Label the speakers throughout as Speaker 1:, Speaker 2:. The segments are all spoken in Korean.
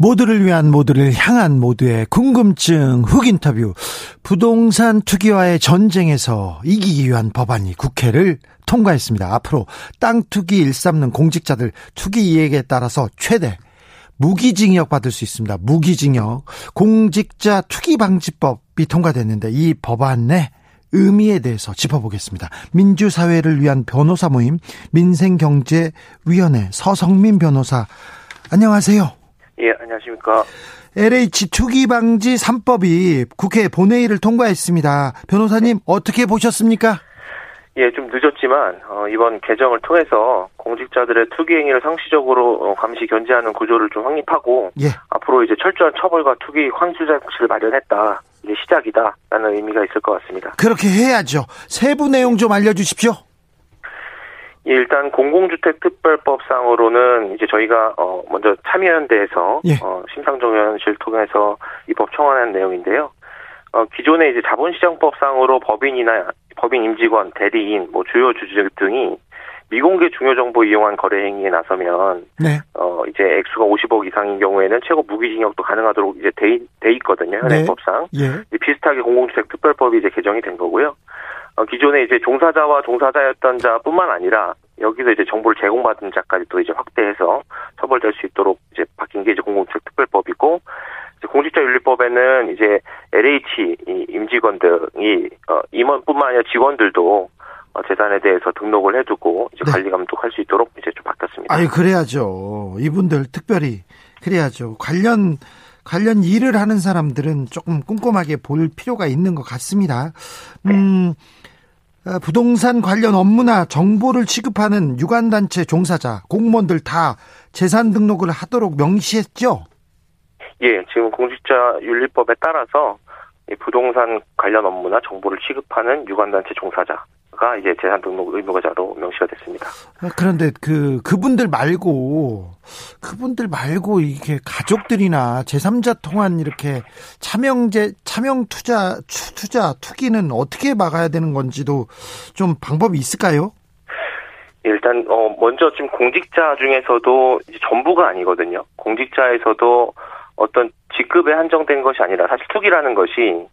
Speaker 1: 모두를 위한 모두를 향한 모두의 궁금증 훅 인터뷰 부동산 투기와의 전쟁에서 이기기 위한 법안이 국회를 통과했습니다. 앞으로 땅 투기 일삼는 공직자들 투기 이익에 따라서 최대 무기징역 받을 수 있습니다. 무기징역 공직자 투기 방지법이 통과됐는데 이 법안의 의미에 대해서 짚어보겠습니다. 민주사회를 위한 변호사 모임 민생경제위원회 서성민 변호사 안녕하세요.
Speaker 2: 예, 안녕하십니까.
Speaker 1: LH 투기 방지 3법이 국회 본회의를 통과했습니다. 변호사님 어떻게 보셨습니까?
Speaker 2: 예, 좀 늦었지만 어, 이번 개정을 통해서 공직자들의 투기 행위를 상시적으로 어, 감시 견제하는 구조를 좀 확립하고
Speaker 1: 예.
Speaker 2: 앞으로 이제 철저한 처벌과 투기 환수 장치를 마련했다. 이제 시작이다라는 의미가 있을 것 같습니다.
Speaker 1: 그렇게 해야죠. 세부 내용 좀 알려주십시오.
Speaker 2: 예, 일단 공공주택특별법상으로는 이제 저희가 어 먼저 참여연대에서
Speaker 1: 예.
Speaker 2: 어 심상정위원실 통해서 이법 청원한 내용인데요. 어 기존의 이제 자본시장법상으로 법인이나 법인 임직원, 대리인, 뭐 주요 주주 등이 미공개 중요 정보 이용한 거래 행위에 나서면
Speaker 1: 네.
Speaker 2: 어 이제 액수가 50억 이상인 경우에는 최고 무기징역도 가능하도록 이제 돼, 있- 돼 있거든요.
Speaker 1: 네.
Speaker 2: 현행법상.
Speaker 1: 예.
Speaker 2: 이제 비슷하게 공공주택특별법이 이제 개정이 된 거고요. 어, 기존에 이제 종사자와 종사자였던 자뿐만 아니라 여기서 이제 정보를 제공받은 자까지 또 이제 확대해서 처벌될 수 있도록 이제 바뀐 게 이제 공공주택특별법이고 이제 공직자윤리법에는 이제 LH 이 임직원 등이 어, 임원뿐만 아니라 직원들도 어, 재산에 대해서 등록을 해두고 이제
Speaker 1: 네.
Speaker 2: 관리 감독할 수 있도록 이제 좀 바뀌었습니다.
Speaker 1: 아유 그래야죠. 이분들 특별히 그래야죠. 관련 관련 일을 하는 사람들은 조금 꼼꼼하게 볼 필요가 있는 것 같습니다. 음, 어, 부동산 관련 업무나 정보를 취급하는 유관단체 종사자, 공무원들 다 재산 등록을 하도록 명시했죠.
Speaker 2: 예, 지금 공직자 윤리법에 따라서 이 부동산 관련 업무나 정보를 취급하는 유관단체 종사자 가 이제 재산 등록 의무자로 명시가 됐습니다.
Speaker 1: 어, 그런데 그 그분들 말고 그분들 말고 이게 가족들이나 제3자 통한 이렇게 차명제 차명 투자 추- 투자 투기는 어떻게 막아야 되는 건지도 좀 방법이 있을까요?
Speaker 2: 일단 어 먼저 지금 공직자 중에서도 전부가 아니거든요. 공직자에서도 어떤 직급에 한정된 것이 아니라 사실 투기라는 것이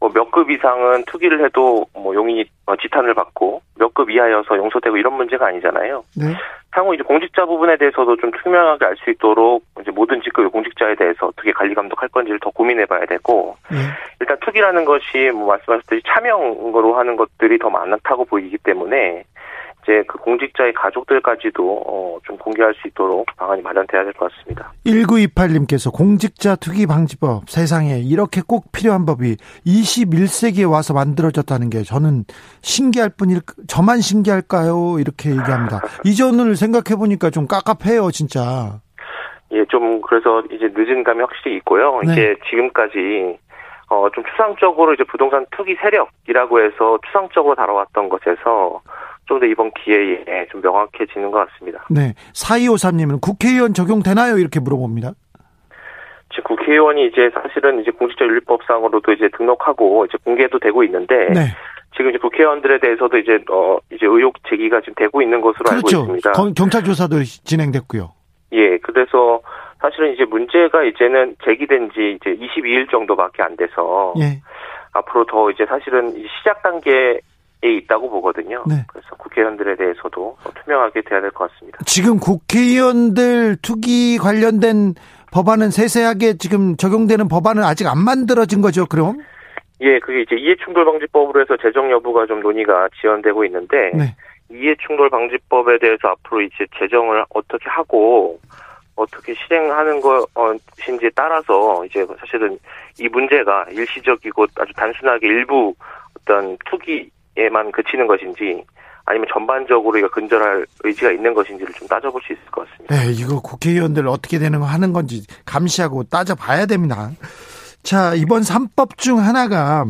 Speaker 2: 뭐 몇 급 이상은 투기를 해도 뭐 용인이 어, 지탄을 받고 몇 급 이하여서 용서되고 이런 문제가 아니잖아요.
Speaker 1: 네.
Speaker 2: 향후 이제 공직자 부분에 대해서도 좀 투명하게 알 수 있도록 이제 모든 직급의 공직자에 대해서 어떻게 관리 감독할 건지를 더 고민해봐야 되고
Speaker 1: 예.
Speaker 2: 일단 투기라는 것이 뭐 말씀하셨듯이 차명으로 하는 것들이 더 많다고 보이기 때문에 이제 그 공직자의 가족들까지도 어, 좀 공개할 수 있도록 방안이 마련돼야 될 것 같습니다.
Speaker 1: 1928님께서 공직자 투기 방지법 세상에 이렇게 꼭 필요한 법이 21세기에 와서 만들어졌다는 게 저는 신기할 뿐일 저만 신기할까요? 이렇게 얘기합니다. 이전을 생각해 보니까 좀 깝깝해요, 진짜.
Speaker 2: 예, 좀 그래서 이제 늦은 감이 확실히 있고요.
Speaker 1: 네.
Speaker 2: 이게 지금까지 어, 좀 추상적으로 이제 부동산 투기 세력이라고 해서 추상적으로 다뤄왔던 것에서 좀 더 이번 기회에 좀 명확해지는 것 같습니다.
Speaker 1: 네. 4253님은 국회의원 적용되나요? 이렇게 물어봅니다.
Speaker 2: 지금 국회의원이 이제 사실은 이제 공직자 윤리법상으로도 이제 등록하고 이제 공개도 되고 있는데
Speaker 1: 네.
Speaker 2: 지금 이제 국회의원들에 대해서도 이제 어 이제 의혹 제기가 지금 되고 있는 것으로 알고
Speaker 1: 그렇죠.
Speaker 2: 있습니다.
Speaker 1: 경- 경찰 조사도 진행됐고요.
Speaker 2: 예, 그래서 사실은 이제 문제가 이제는 제기된 지 이제 22일 정도밖에 안 돼서
Speaker 1: 예.
Speaker 2: 앞으로 더 이제 사실은 이 시작 단계에 있다고 보거든요.
Speaker 1: 네.
Speaker 2: 그래서 국회의원들에 대해서도 더 투명하게 돼야 될 것 같습니다.
Speaker 1: 지금 국회의원들 투기 관련된 법안은 세세하게 지금 적용되는 법안은 아직 안 만들어진 거죠, 그럼?
Speaker 2: 예, 그게 이제 이해충돌방지법으로 해서 재정 여부가 좀 논의가 지연되고 있는데
Speaker 1: 네.
Speaker 2: 이해충돌방지법에 대해서 앞으로 이제 재정을 어떻게 하고 어떻게 실행하는 것인지에 따라서 이제 사실은 이 문제가 일시적이고 아주 단순하게 일부 어떤 투기 에만 그치는 것인지 아니면 전반적으로 이거 근절할 의지가 있는 것인지를 좀 따져볼 수 있을 것 같습니다.
Speaker 1: 네, 이거 국회의원들 어떻게 되는 거 하는 건지 감시하고 따져봐야 됩니다. 자, 이번 3법 중 하나가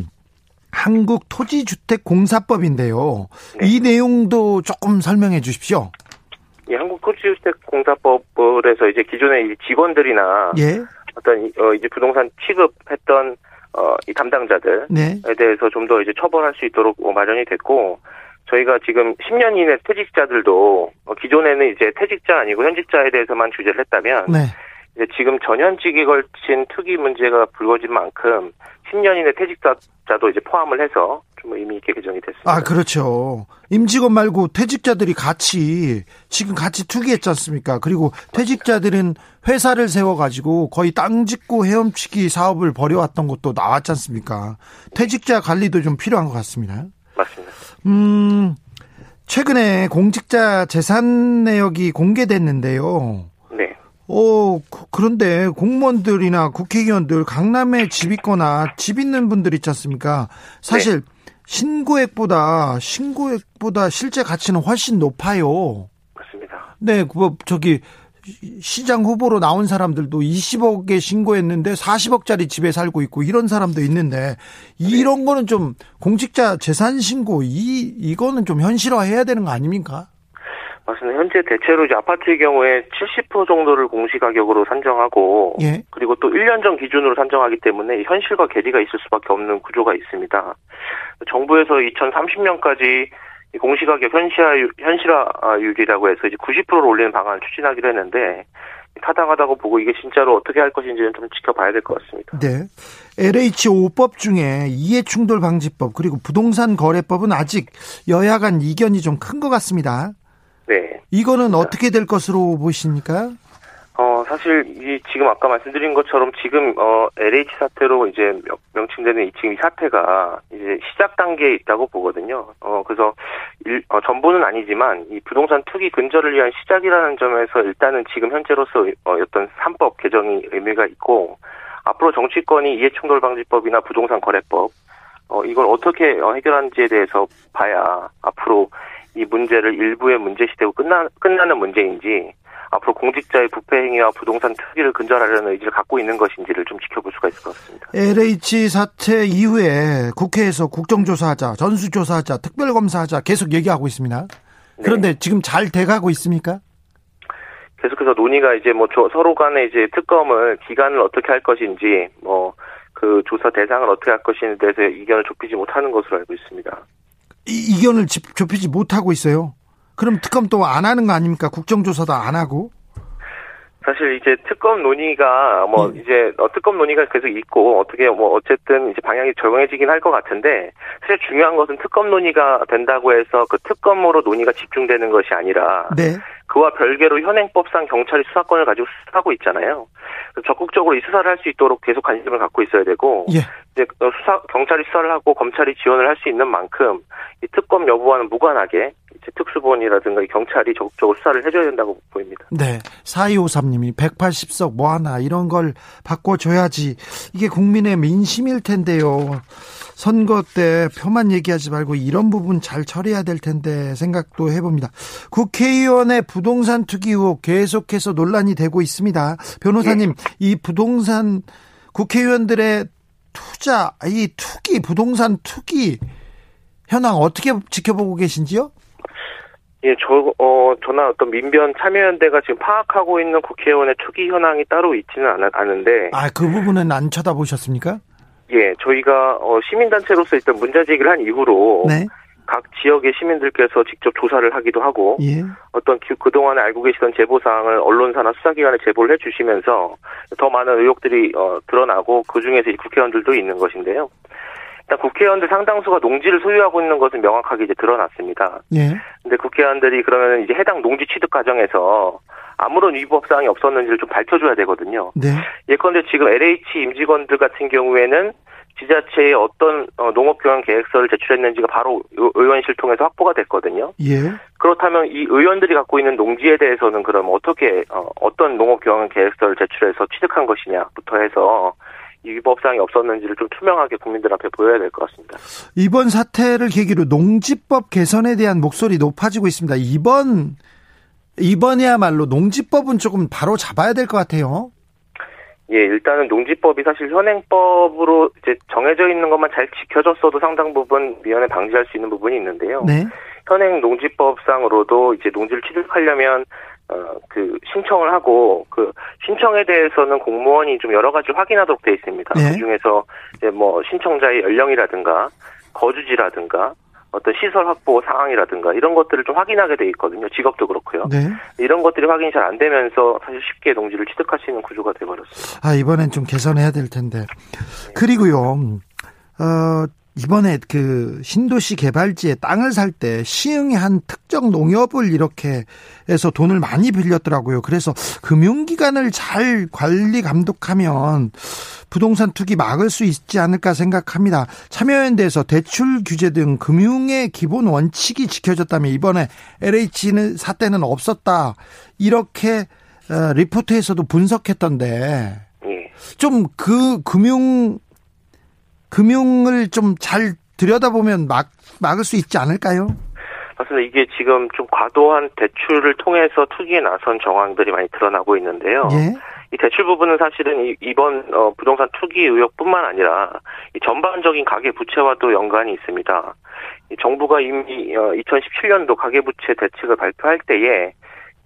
Speaker 1: 한국 토지주택공사법인데요. 네. 이 내용도 조금 설명해 주십시오.
Speaker 2: 예, 한국 토지주택공사법에서 이제 기존의 직원들이나 예. 어떤 어, 이제 부동산 취급했던 어, 이 담당자들에 네. 대해서 좀 더 이제 처벌할 수 있도록 뭐 마련이 됐고 저희가 지금 10년 이내 퇴직자들도 어, 기존에는 이제 퇴직자 아니고 현직자에 대해서만 규제를 했다면 네. 이제 지금 전현직에 걸친 투기 문제가 불거진 만큼 10년 이내 퇴직자도 이제 포함을 해서 좀 의미 있게 개정이 됐습니다.
Speaker 1: 아, 그렇죠. 임직원 말고 퇴직자들이 같이 지금 같이 투기했지 않습니까? 그리고 퇴직자들은 회사를 세워가지고 거의 땅 짓고 헤엄치기 사업을 벌여왔던 것도 나왔지 않습니까? 퇴직자 관리도 좀 필요한 것 같습니다.
Speaker 2: 맞습니다.
Speaker 1: 음, 최근에 공직자 재산 내역이 공개됐는데요.
Speaker 2: 네.
Speaker 1: 어, 그런데 공무원들이나 국회의원들 강남에 집 있거나 집 있는 분들 있지 않습니까? 사실 네. 신고액보다 신고액보다 실제 가치는 훨씬 높아요.
Speaker 2: 맞습니다.
Speaker 1: 네, 그 저기 시장 후보로 나온 사람들도 20억에 신고했는데 40억짜리 집에 살고 있고 이런 사람도 있는데 이런 거는 좀 공직자 재산 신고 이 이거는 좀 현실화해야 되는 거 아닙니까?
Speaker 2: 맞습니다. 현재 대체로 이제 아파트의 경우에 70% 정도를 공시가격으로 산정하고 예. 그리고 또 1년 전 기준으로 산정하기 때문에 현실과 괴리가 있을 수밖에 없는 구조가 있습니다. 정부에서 2030년까지 공시가격 현실화, 현실화율이라고 해서 이제 90%를 올리는 방안을 추진하기로 했는데 타당하다고 보고 이게 진짜로 어떻게 할 것인지는 좀 지켜봐야 될 것 같습니다.
Speaker 1: 네. LH 5법 중에 이해충돌 방지법 그리고 부동산 거래법은 아직 여야 간 이견이 좀 큰 것 같습니다.
Speaker 2: 네.
Speaker 1: 이거는 어떻게 될 것으로 보십니까?
Speaker 2: 어, 사실, 이, 지금 아까 말씀드린 것처럼 지금, 어, LH 사태로 이제 명 칭되는 이 지금 이 사태가 이제 시작 단계에 있다고 보거든요. 어, 그래서, 일, 어, 전부는 아니지만 이 부동산 투기 근절을 위한 시작이라는 점에서 일단은 지금 현재로서 어, 어떤 3법 개정이 의미가 있고, 앞으로 정치권이 이해충돌방지법이나 부동산 거래법, 어, 이걸 어떻게 어, 해결하는지에 대해서 봐야 앞으로 이 문제를 일부의 문제시되고 끝나, 끝나는 문제인지 앞으로 공직자의 부패 행위와 부동산 투기를 근절하려는 의지를 갖고 있는 것인지를 좀 지켜볼 수가 있을 것 같습니다.
Speaker 1: LH 사태 이후에 국회에서 국정조사하자, 전수조사하자, 특별검사하자 계속 얘기하고 있습니다. 네. 그런데 네. 지금 잘 돼가고 있습니까?
Speaker 2: 계속해서 논의가 이제 뭐 서로 간에 이제 특검을 기간을 어떻게 할 것인지 뭐 그 조사 대상을 어떻게 할 것인지에 대해서 이견을 좁히지 못하는 것으로 알고 있습니다.
Speaker 1: 이, 이견을 좁히지 못하고 있어요? 그럼 특검 또 안 하는 거 아닙니까? 국정조사도 안 하고?
Speaker 2: 사실 이제 특검 논의가 뭐 네. 이제 어, 특검 논의가 계속 있고 어떻게 뭐 어쨌든 이제 방향이 적용해지긴 할 것 같은데 사실 중요한 것은 특검 논의가 된다고 해서 그 특검으로 논의가 집중되는 것이 아니라 네. 그와 별개로 현행법상 경찰이 수사권을 가지고 수사하고 있잖아요. 적극적으로 이 수사를 할 수 있도록 계속 관심을 갖고 있어야 되고 예. 이제 어, 수사 경찰이 수사를 하고 검찰이 지원을 할 수 있는 만큼 이 특검 여부와는 무관하게 이제 특수본이라든가 경찰이 적극적으로 수사를 해줘야 된다고 보입니다.
Speaker 1: 네. 4253님이 180석 뭐 하나 이런 걸 바꿔줘야지 이게 국민의 민심일 텐데요. 선거 때 표만 얘기하지 말고 이런 부분 잘 처리해야 될 텐데 생각도 해봅니다. 국회의원의 부동산 투기 의혹 계속해서 논란이 되고 있습니다. 변호사님, 네. 이 부동산 국회의원들의 투자, 이 투기, 부동산 투기 현황 어떻게 지켜보고 계신지요?
Speaker 2: 예, 저, 어, 저나 어떤 민변 참여연대가 지금 파악하고 있는 국회의원의 투기 현황이 따로 있지는 않, 않은데.
Speaker 1: 아, 그 부분은 안 쳐다보셨습니까?
Speaker 2: 예, 저희가, 어, 시민단체로서 일단 문자제기를 한 이후로. 네. 각 지역의 시민들께서 직접 조사를 하기도 하고 예. 어떤 그동안에 알고 계시던 제보 사항을 언론사나 수사기관에 제보를 해주시면서 더 많은 의혹들이 어, 드러나고 그 중에서 국회의원들도 있는 것인데요. 일단 국회의원들 상당수가 농지를 소유하고 있는 것은 명확하게 이제 드러났습니다. 예. 근데 국회의원들이 그러면 이제 해당 농지 취득 과정에서 아무런 위법 사항이 없었는지를 좀 밝혀줘야 되거든요. 네. 예컨대 지금 LH 임직원들 같은 경우에는 지자체에 어떤 어, 농업교환 계획서를 제출했는지가 바로 의원실 통해서 확보가 됐거든요. 예. 그렇다면 이 의원들이 갖고 있는 농지에 대해서는 그럼 어떻게 어, 어떤 농업교환 계획서를 제출해서 취득한 것이냐부터 해서 이 위법사항이 없었는지를 좀 투명하게 국민들 앞에 보여야 될 것 같습니다.
Speaker 1: 이번 사태를 계기로 농지법 개선에 대한 목소리 높아지고 있습니다. 이번 이번이야말로 농지법은 조금 바로 잡아야 될 것 같아요.
Speaker 2: 예, 일단은 농지법이 사실 현행법으로 이제 정해져 있는 것만 잘 지켜졌어도 상당 부분 미연에 방지할 수 있는 부분이 있는데요.
Speaker 1: 네.
Speaker 2: 현행 농지법상으로도 이제 농지를 취득하려면 어, 그, 신청을 하고, 그, 신청에 대해서는 공무원이 좀 여러 가지 확인하도록 돼 있습니다.
Speaker 1: 네.
Speaker 2: 그 중에서, 이제 뭐, 신청자의 연령이라든가, 거주지라든가, 어떤 시설 확보 상황이라든가, 이런 것들을 좀 확인하게 돼 있거든요. 직업도 그렇고요.
Speaker 1: 네.
Speaker 2: 이런 것들이 확인이 잘 안 되면서 사실 쉽게 농지를 취득할 수 있는 구조가 돼버렸습니다.
Speaker 1: 아, 이번엔 좀 개선해야 될 텐데. 그리고요, 어, 이번에 그 신도시 개발지에 땅을 살 때 시흥의 한 특정 농협을 이렇게 해서 돈을 많이 빌렸더라고요. 그래서 금융기관을 잘 관리 감독하면 부동산 투기 막을 수 있지 않을까 생각합니다. 참여연대에서 대출 규제 등 금융의 기본 원칙이 지켜졌다면 이번에 LH는 사태는 없었다. 이렇게 어, 리포트에서도 분석했던데
Speaker 2: 예.
Speaker 1: 좀그 금융 금융을 좀 잘 들여다보면 막 막을 수 있지 않을까요?
Speaker 2: 맞습니다. 이게 지금 좀 과도한 대출을 통해서 투기에 나선 정황들이 많이 드러나고 있는데요.
Speaker 1: 예.
Speaker 2: 이 대출 부분은 사실은 이- 이번 어, 부동산 투기 의혹뿐만 아니라 이 전반적인 가계 부채와도 연관이 있습니다. 이 정부가 이미 2017년도 가계 부채 대책을 발표할 때에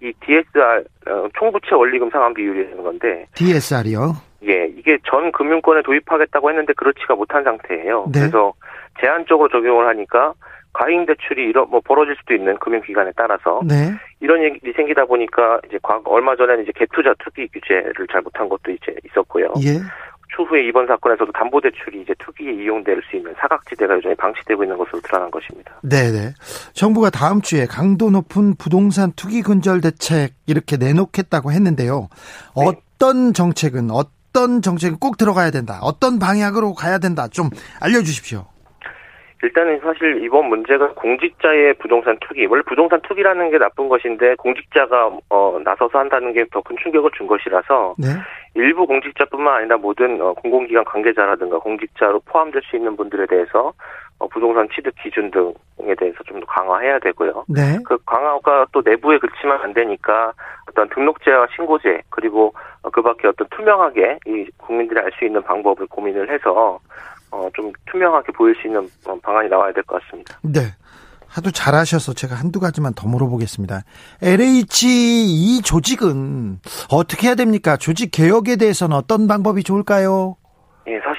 Speaker 2: 이 DSR 어, 총부채 원리금 상환 비율이라는 건데
Speaker 1: DSR이요.
Speaker 2: 예, 이게 전 금융권에 도입하겠다고 했는데 그렇지가 못한 상태예요.
Speaker 1: 네.
Speaker 2: 그래서 제한적으로 적용을 하니까 과잉 대출이 이런 뭐 벌어질 수도 있는 금융기관에 따라서
Speaker 1: 네.
Speaker 2: 이런 일이 생기다 보니까 이제 과거 얼마 전에는 이제 갭투자 투기 규제를 잘 못한 것도 이제 있었고요.
Speaker 1: 예.
Speaker 2: 추후에 이번 사건에서도 담보 대출이 이제 투기에 이용될 수 있는 사각지대가 여전히 방치되고 있는 것으로 드러난 것입니다.
Speaker 1: 네, 네. 정부가 다음 주에 강도 높은 부동산 투기 근절 대책 이렇게 내놓겠다고 했는데요.
Speaker 2: 네.
Speaker 1: 어떤 정책은 어떤 정책은 꼭 들어가야 된다. 어떤 방향으로 가야 된다. 좀 알려 주십시오.
Speaker 2: 일단은 사실 이번 문제가 공직자의 부동산 투기, 원래 부동산 투기라는 게 나쁜 것인데 공직자가 어, 나서서 한다는 게 더 큰 충격을 준 것이라서
Speaker 1: 네.
Speaker 2: 일부 공직자뿐만 아니라 모든 어, 공공기관 관계자라든가 공직자로 포함될 수 있는 분들에 대해서 어, 부동산 취득 기준 등에 대해서 좀 더 강화해야 되고요.
Speaker 1: 네.
Speaker 2: 그 강화가 또 내부에 그치면 안 되니까 어떤 등록제와 신고제 그리고 어, 그밖에 어떤 투명하게 이 국민들이 알 수 있는 방법을 고민을 해서 어, 좀 투명하게 보일 수 있는 어, 방안이 나와야 될 것 같습니다.
Speaker 1: 네. 하도 잘하셔서 제가 한두 가지만 더 물어보겠습니다. LH 이 조직은 어떻게 해야 됩니까? 조직 개혁에 대해서는 어떤 방법이 좋을까요?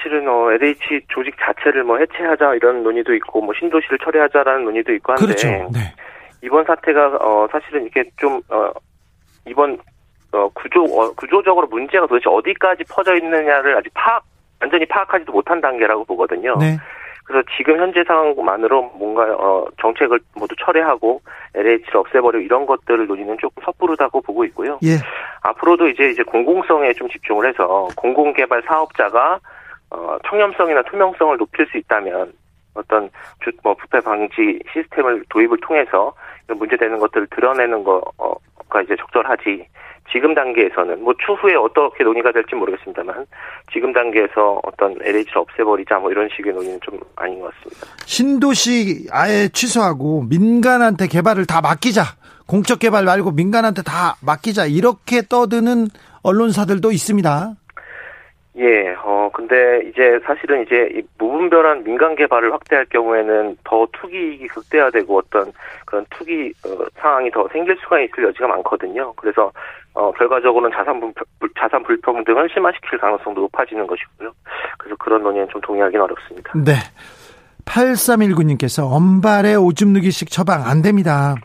Speaker 2: 예, 사실은 어, LH 조직 자체를 뭐 해체하자 이런 논의도 있고 뭐 신도시를 철회하자라는 논의도 있고 한데
Speaker 1: 그렇죠. 네.
Speaker 2: 이번 사태가 어 사실은 이게 좀 어 이번 어 구조 어, 구조적으로 문제가 도대체 어디까지 퍼져 있느냐를 아직 파악 완전히 파악하지도 못한 단계라고 보거든요.
Speaker 1: 네.
Speaker 2: 그래서 지금 현재 상황만으로 뭔가 어 정책을 모두 철회하고 LH를 없애버리고 이런 것들을 논의는 조금 섣부르다고 보고 있고요.
Speaker 1: 예.
Speaker 2: 앞으로도 이제 이제 공공성에 좀 집중을 해서 공공개발 사업자가 어 청렴성이나 투명성을 높일 수 있다면 어떤 주, 뭐 부패 방지 시스템을 도입을 통해서 문제되는 것들을 드러내는 거가 이제 적절하지. 지금 단계에서는 뭐 추후에 어떻게 논의가 될지 모르겠습니다만 지금 단계에서 어떤 LH를 없애버리자 뭐 이런 식의 논의는 좀 아닌 것 같습니다.
Speaker 1: 신도시 아예 취소하고 민간한테 개발을 다 맡기자. 공적 개발 말고 민간한테 다 맡기자. 이렇게 떠드는 언론사들도 있습니다.
Speaker 2: 예, 어, 근데 이제 사실은 이제 이 무분별한 민간 개발을 확대할 경우에는 더 투기이익이 극대화되고 어떤 그런 투기 어, 상황이 더 생길 수가 있을 여지가 많거든요. 그래서 어, 결과적으로는 자산 불, 자산 불평등을 심화시킬 가능성도 높아지는 것이고요. 그래서 그런 논의는 좀 동의하기는 어렵습니다.
Speaker 1: 네. 8319님께서 엄발에 오줌 누기식 처방 안 됩니다.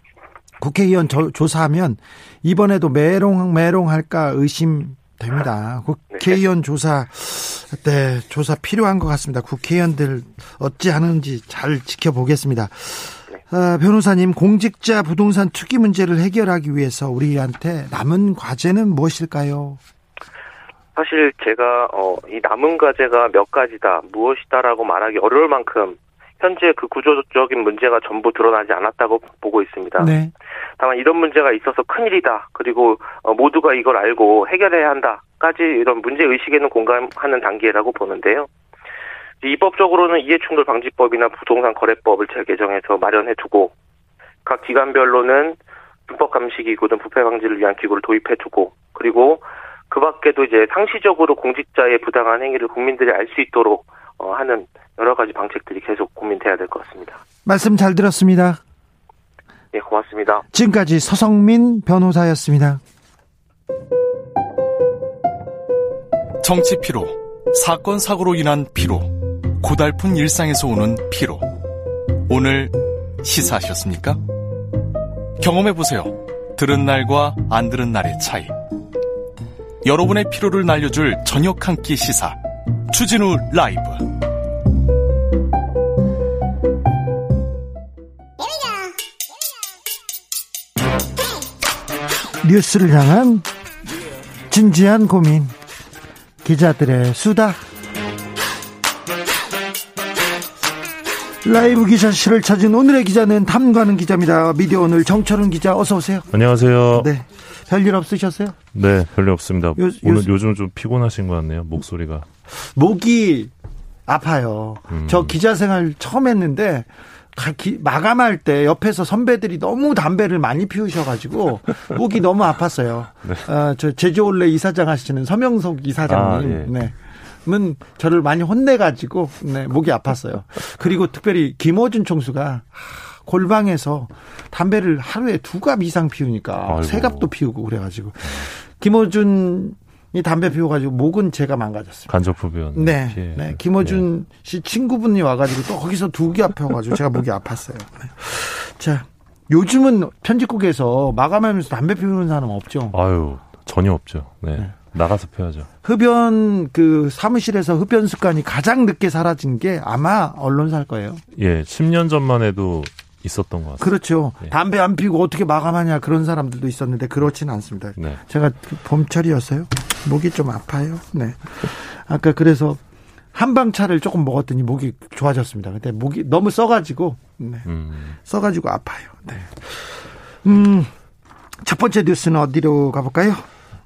Speaker 1: 국회의원 조, 조사하면 이번에도 메롱 메롱 할까 의심 됩니다. 국회의원 조사 네 조사 필요한 것 같습니다. 국회의원들 어찌 하는지 잘 지켜보겠습니다. 아, 변호사님 공직자 부동산 투기 문제를 해결하기 위해서 우리한테 남은 과제는 무엇일까요?
Speaker 2: 사실 제가 어, 이 남은 과제가 몇 가지다 무엇이다라고 말하기 어려울 만큼 현재 그 구조적인 문제가 전부 드러나지 않았다고 보고 있습니다.
Speaker 1: 네.
Speaker 2: 다만 이런 문제가 있어서 큰일이다. 그리고 어, 모두가 이걸 알고 해결해야 한다까지 이런 문제 의식에는 공감하는 단계라고 보는데요. 입법적으로는 이해충돌 방지법이나 부동산 거래법을 재개정해서 마련해 두고 각 기관별로는 불법 감시 기구든 부패 방지를 위한 기구를 도입해 두고 그리고 그 밖에도 이제 상시적으로 공직자의 부당한 행위를 국민들이 알 수 있도록 어, 하는 여러 가지 방책들이 계속 고민돼야 될 것 같습니다.
Speaker 1: 말씀 잘 들었습니다.
Speaker 2: 네, 고맙습니다.
Speaker 1: 지금까지 서성민 변호사였습니다.
Speaker 3: 정치 피로, 사건 사고로 인한 피로, 고달픈 일상에서 오는 피로. 오늘 시사하셨습니까? 경험해 보세요. 들은 날과 안 들은 날의 차이. 여러분의 피로를 날려줄 저녁 한 끼 시사. 추진우 라이브.
Speaker 1: 뉴스를 향한 진지한 고민. 기자들의 수다. 라이브 기자실을 찾은 오늘의 기자는 탐구하는 기자입니다. 미디어 오늘 정철은 기자 어서 오세요.
Speaker 4: 안녕하세요.
Speaker 1: 네. 별일 없으셨어요?
Speaker 4: 네, 별일 없습니다.
Speaker 1: 요-
Speaker 4: 오늘
Speaker 1: 요즘-
Speaker 4: 좀 피곤하신 것 같네요. 목소리가.
Speaker 1: 목이 아파요.
Speaker 4: 음.
Speaker 1: 저 기자 생활 처음 했는데 마감할 때 옆에서 선배들이 너무 담배를 많이 피우셔가지고 목이 너무 아팠어요. 어, 저 제주올레 이사장 하시는 서명석 이사장님,
Speaker 4: 아, 예.
Speaker 1: 네. 은 저를 많이 혼내가지고 네, 목이 아팠어요. 그리고 특별히 김어준 총수가 하, 골방에서 담배를 하루에 두 갑 이상 피우니까
Speaker 4: 아이고.
Speaker 1: 세 갑도 피우고 그래가지고 김어준 이 담배 피워가지고 목은 제가 망가졌습니다.
Speaker 4: 간접 흡연.
Speaker 1: 네,
Speaker 4: 피해.
Speaker 1: 네. 김어준 씨 친구분이 와가지고 또 거기서 두개 아파가지고 제가 목이 아팠어요. 네. 자, 요즘은 편집국에서 마감하면서 담배 피우는 사람 없죠.
Speaker 4: 아유, 전혀 없죠. 네.
Speaker 1: 네.
Speaker 4: 나가서 펴야죠.
Speaker 1: 흡연 그 사무실에서 흡연 습관이 가장 늦게 사라진 게 아마 언론사일 거예요.
Speaker 4: 예, 10년 전만 해도 있었던 것 같습니다.
Speaker 1: 그렇죠.
Speaker 4: 네.
Speaker 1: 담배 안 피우고 어떻게 마감하냐 그런 사람들도 있었는데 그렇지는 않습니다.
Speaker 4: 네.
Speaker 1: 제가 그 봄철이었어요. 목이 좀 아파요. 네. 아까 그래서 한방차를 조금 먹었더니 목이 좋아졌습니다. 근데 목이 너무 써가지고 네.
Speaker 4: 음,
Speaker 1: 써가지고 아파요. 네. 음, 첫 번째 뉴스는 어디로 가볼까요?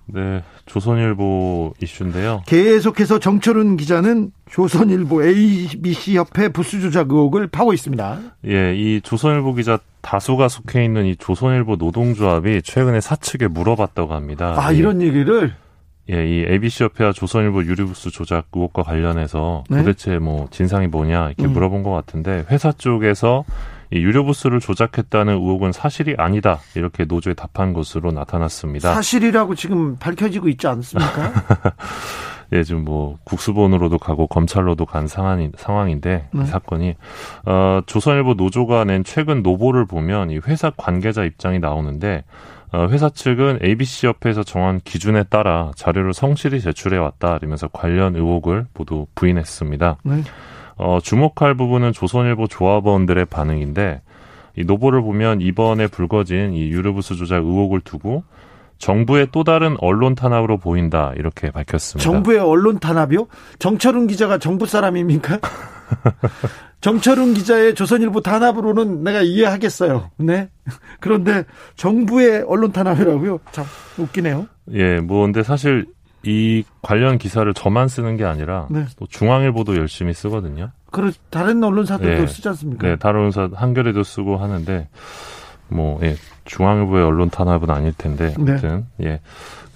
Speaker 4: 네. 조선일보 이슈인데요.
Speaker 1: 계속해서 정철훈 기자는 조선일보 ABC 협회 부수 조작 의혹을 파고 있습니다.
Speaker 4: 예, 이 조선일보 기자 다수가 속해 있는 이 조선일보 노동조합이 최근에 사측에 물어봤다고 합니다.
Speaker 1: 아,
Speaker 4: 이-
Speaker 1: 이런 얘기를
Speaker 4: 예, 이 ABC협회와 조선일보 유리부스 조작 의혹과 관련해서
Speaker 1: 네.
Speaker 4: 도대체 뭐 진상이 뭐냐 이렇게
Speaker 1: 음.
Speaker 4: 물어본 것 같은데 회사 쪽에서 이 유료 부스를 조작했다는 의혹은 사실이 아니다 이렇게 노조에 답한 것으로 나타났습니다.
Speaker 1: 사실이라고 지금 밝혀지고 있지 않습니까?
Speaker 4: 예, 지금 뭐 국수본으로도 가고 검찰로도 간 상황이, 상황인데 이
Speaker 1: 네.
Speaker 4: 사건이 어, 조선일보 노조가 낸 최근 노보를 보면 이 회사 관계자 입장이 나오는데 어, 회사 측은 ABC 협회에서 정한 기준에 따라 자료를 성실히 제출해 왔다 이러면서 관련 의혹을 모두 부인했습니다.
Speaker 1: 네.
Speaker 4: 어, 주목할 부분은 조선일보 조합원들의 반응인데 이 노보를 보면 이번에 불거진 이 유료부스 조작 의혹을 두고 정부의 또 다른 언론 탄압으로 보인다 이렇게 밝혔습니다.
Speaker 1: 정부의 언론 탄압이요? 정철훈 기자가 정부 사람입니까? 정철훈 기자의 조선일보 탄압으로는 내가 이해하겠어요. 네. 그런데 정부의 언론 탄압이라고요? 참 웃기네요.
Speaker 4: 예, 뭐 근데 사실 이 관련 기사를 저만 쓰는 게 아니라
Speaker 1: 네.
Speaker 4: 또 중앙일보도 열심히 쓰거든요.
Speaker 1: 그런 다른 언론사들도
Speaker 4: 네.
Speaker 1: 쓰지 않습니까?
Speaker 4: 네, 다른 사 한겨레도 쓰고 하는데 뭐 예, 중앙일보의 언론 탄압은 아닐 텐데
Speaker 1: 네.
Speaker 4: 아무튼 예.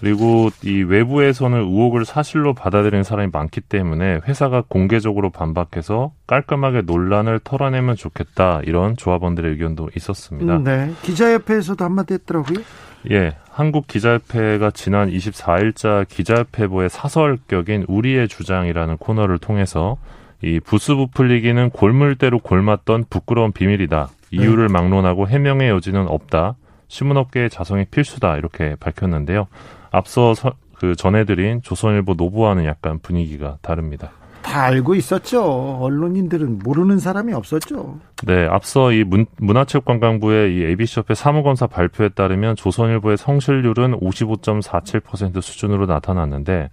Speaker 4: 그리고 이 외부에서는 의혹을 사실로 받아들이는 사람이 많기 때문에 회사가 공개적으로 반박해서 깔끔하게 논란을 털어내면 좋겠다 이런 조합원들의 의견도 있었습니다.
Speaker 1: 음, 네. 기자협회에서도 한마디 했더라고요.
Speaker 4: 예, 한국 기자협회가 지난 24일자 기자협회보의 사설격인 우리의 주장이라는 코너를 통해서 이 부수 부풀리기는 골물대로 골맞던 부끄러운 비밀이다. 이유를 막론하고 해명의 여지는 없다. 신문업계의 자성이 필수다. 이렇게 밝혔는데요. 앞서 서- 그 전해드린 조선일보 노부와는 약간 분위기가 다릅니다.
Speaker 1: 다 알고 있었죠. 언론인들은 모르는 사람이 없었죠.
Speaker 4: 네, 앞서 이 문, 문화체육관광부의 이 ABC협회 사무검사 발표에 따르면 조선일보의 성실률은 55.47% 수준으로 나타났는데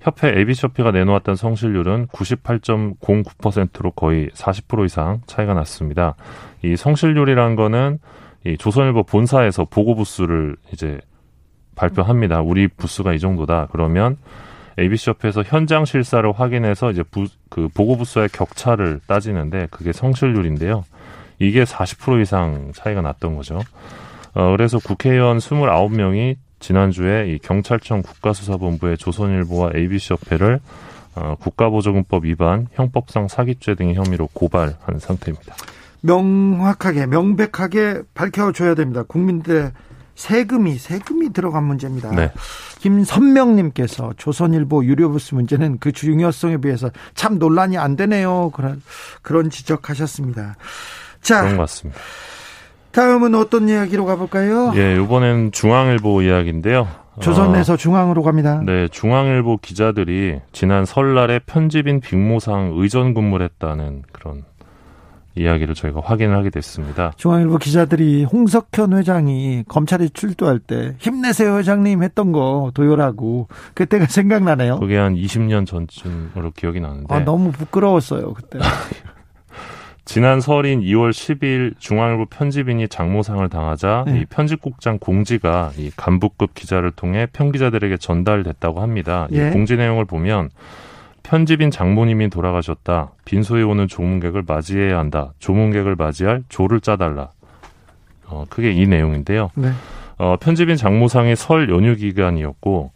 Speaker 4: 협회 ABC협회가 내놓았던 성실률은 98.09%로 거의 40% 이상 차이가 났습니다. 이 성실률이란 거는 이 조선일보 본사에서 보고 부수를 이제 발표합니다. 우리 부수가 이 정도다. 그러면 ABC협회에서 현장 실사를 확인해서 이제 부, 그 보고 부수의 격차를 따지는데 그게 성실률인데요. 이게 40% 이상 차이가 났던 거죠. 어, 그래서 국회의원 29명이 지난주에 이 경찰청 국가수사본부의 조선일보와 ABC협회를 어, 국가보조금법 위반, 형법상 사기죄 등의 혐의로 고발한 상태입니다.
Speaker 1: 명확하게 명백하게 밝혀줘야 됩니다. 국민들의 세금이 세금이 들어간 문제입니다.
Speaker 4: 네.
Speaker 1: 김선명님께서 조선일보 유료부스 문제는 그 중요성에 비해서 참 논란이 안 되네요. 그런 그런 지적하셨습니다. 자,
Speaker 4: 그런 것 같습니다.
Speaker 1: 다음은 어떤 이야기로 가볼까요?
Speaker 4: 예, 이번엔 중앙일보 이야기인데요.
Speaker 1: 조선에서
Speaker 4: 어,
Speaker 1: 중앙으로 갑니다.
Speaker 4: 네, 중앙일보 기자들이 지난 설날에 편집인 빅모상 의전 근무를 했다는 그런 이야기를 저희가 확인을 하게 됐습니다.
Speaker 1: 중앙일보 기자들이 홍석현 회장이 검찰에 출두할 때 힘내세요 회장님 했던 거 도열하고 그때가 생각나네요.
Speaker 4: 그게 한 20년 전쯤으로 기억이 나는데
Speaker 1: 아, 너무 부끄러웠어요 그때.
Speaker 4: 지난 설인 2월 10일 중앙일보 편집인이 장모상을 당하자
Speaker 1: 네.
Speaker 4: 이 편집국장 공지가 이 간부급 기자를 통해 편기자들에게 전달됐다고 합니다.
Speaker 1: 예.
Speaker 4: 이 공지 내용을 보면 편집인 장모님이 돌아가셨다. 빈소에 오는 조문객을 맞이해야 한다. 조문객을 맞이할 조를 짜달라. 어, 그게 이 내용인데요.
Speaker 1: 네.
Speaker 4: 어, 편집인 장모상이 설 연휴 기간이었고,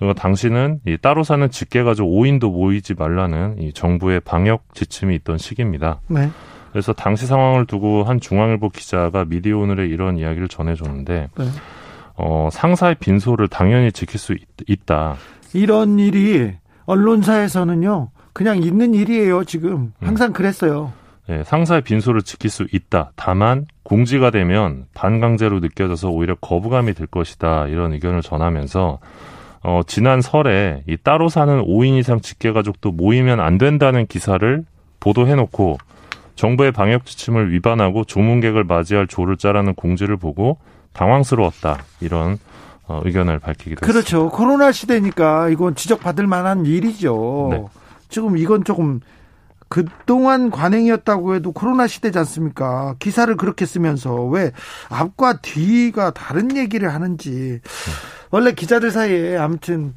Speaker 4: 어, 당시는 이 따로 사는 직계 가족 5인도 모이지 말라는 이 정부의 방역 지침이 있던 시기입니다.
Speaker 1: 네.
Speaker 4: 그래서 당시 상황을 두고 한 중앙일보 기자가 미디어 오늘에 이런 이야기를 전해줬는데,
Speaker 1: 네.
Speaker 4: 어, 상사의 빈소를 당연히 지킬 수 있, 다
Speaker 1: 이런 일이 언론사에서는요 그냥 있는 일이에요 지금
Speaker 4: 음.
Speaker 1: 항상 그랬어요.
Speaker 4: 예, 상사의 빈소를 지킬 수 있다. 다만 공지가 되면 반강제로 느껴져서 오히려 거부감이 들 것이다. 이런 의견을 전하면서 어, 지난 설에 이 따로 사는 5인 이상 직계가족도 모이면 안 된다는 기사를 보도해놓고 정부의 방역 지침을 위반하고 조문객을 맞이할 조를 짜라는 공지를 보고 당황스러웠다. 이런 어, 의견을 밝히기도 했습니다.
Speaker 1: 그렇죠. 코로나 시대니까 이건 지적받을 만한 일이죠.
Speaker 4: 네.
Speaker 1: 지금 이건 조금 그동안 관행이었다고 해도 코로나 시대지 않습니까? 기사를 그렇게 쓰면서 왜 앞과 뒤가 다른 얘기를 하는지. 원래 기자들 사이에 아무튼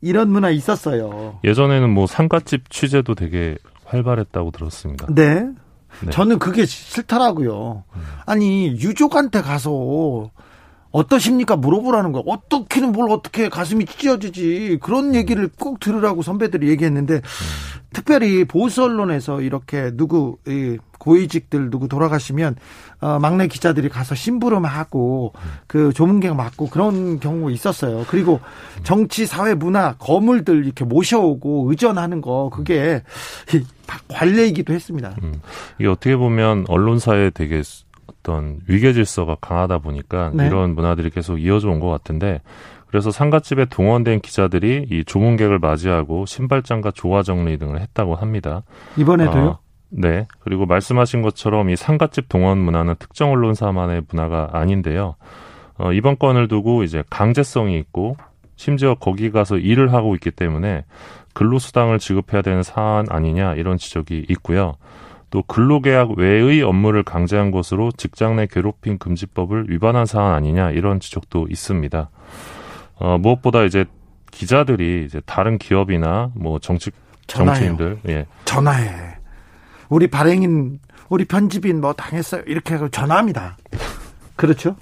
Speaker 1: 이런 문화 있었어요.
Speaker 4: 예전에는 뭐 상가집 취재도 되게 활발했다고 들었습니다.
Speaker 1: 네.
Speaker 4: 네.
Speaker 1: 저는 그게 싫더라고요. 아니, 유족한테 가서 어떠십니까? 물어보라는 거야. 어떻게는 뭘 어떻게 가슴이 찢어지지. 그런 얘기를 꼭 들으라고 선배들이 얘기했는데, 특별히 보수 언론에서 이렇게 누구, 이 고위직들 누구 돌아가시면, 어, 막내 기자들이 가서 심부름하고, 그 조문객 맡고 그런 경우 있었어요. 그리고 정치, 사회, 문화, 거물들 이렇게 모셔오고 의전하는 거, 그게 관례이기도 했습니다.
Speaker 4: 음, 이게 어떻게 보면 언론사에 되게 어떤 위계 질서가 강하다 보니까
Speaker 1: 네.
Speaker 4: 이런 문화들이 계속 이어져 온 것 같은데 그래서 상가집에 동원된 기자들이 이 조문객을 맞이하고 신발장과 조화 정리 등을 했다고 합니다.
Speaker 1: 이번에도요?
Speaker 4: 어, 네. 그리고 말씀하신 것처럼 이 상가집 동원 문화는 특정 언론사만의 문화가 아닌데요. 어, 이번 건을 두고 이제 강제성이 있고 심지어 거기 가서 일을 하고 있기 때문에 근로수당을 지급해야 되는 사안 아니냐 이런 지적이 있고요. 또 근로계약 외의 업무를 강제한 것으로 직장 내 괴롭힘 금지법을 위반한 사안 아니냐 이런 지적도 있습니다. 어, 무엇보다 이제 기자들이 이제 다른 기업이나 뭐 정치
Speaker 1: 전화해요.
Speaker 4: 정치인들 예.
Speaker 1: 전화해. 우리 발행인, 우리 편집인 뭐 당했어요. 이렇게 하고 전화합니다. 그렇죠?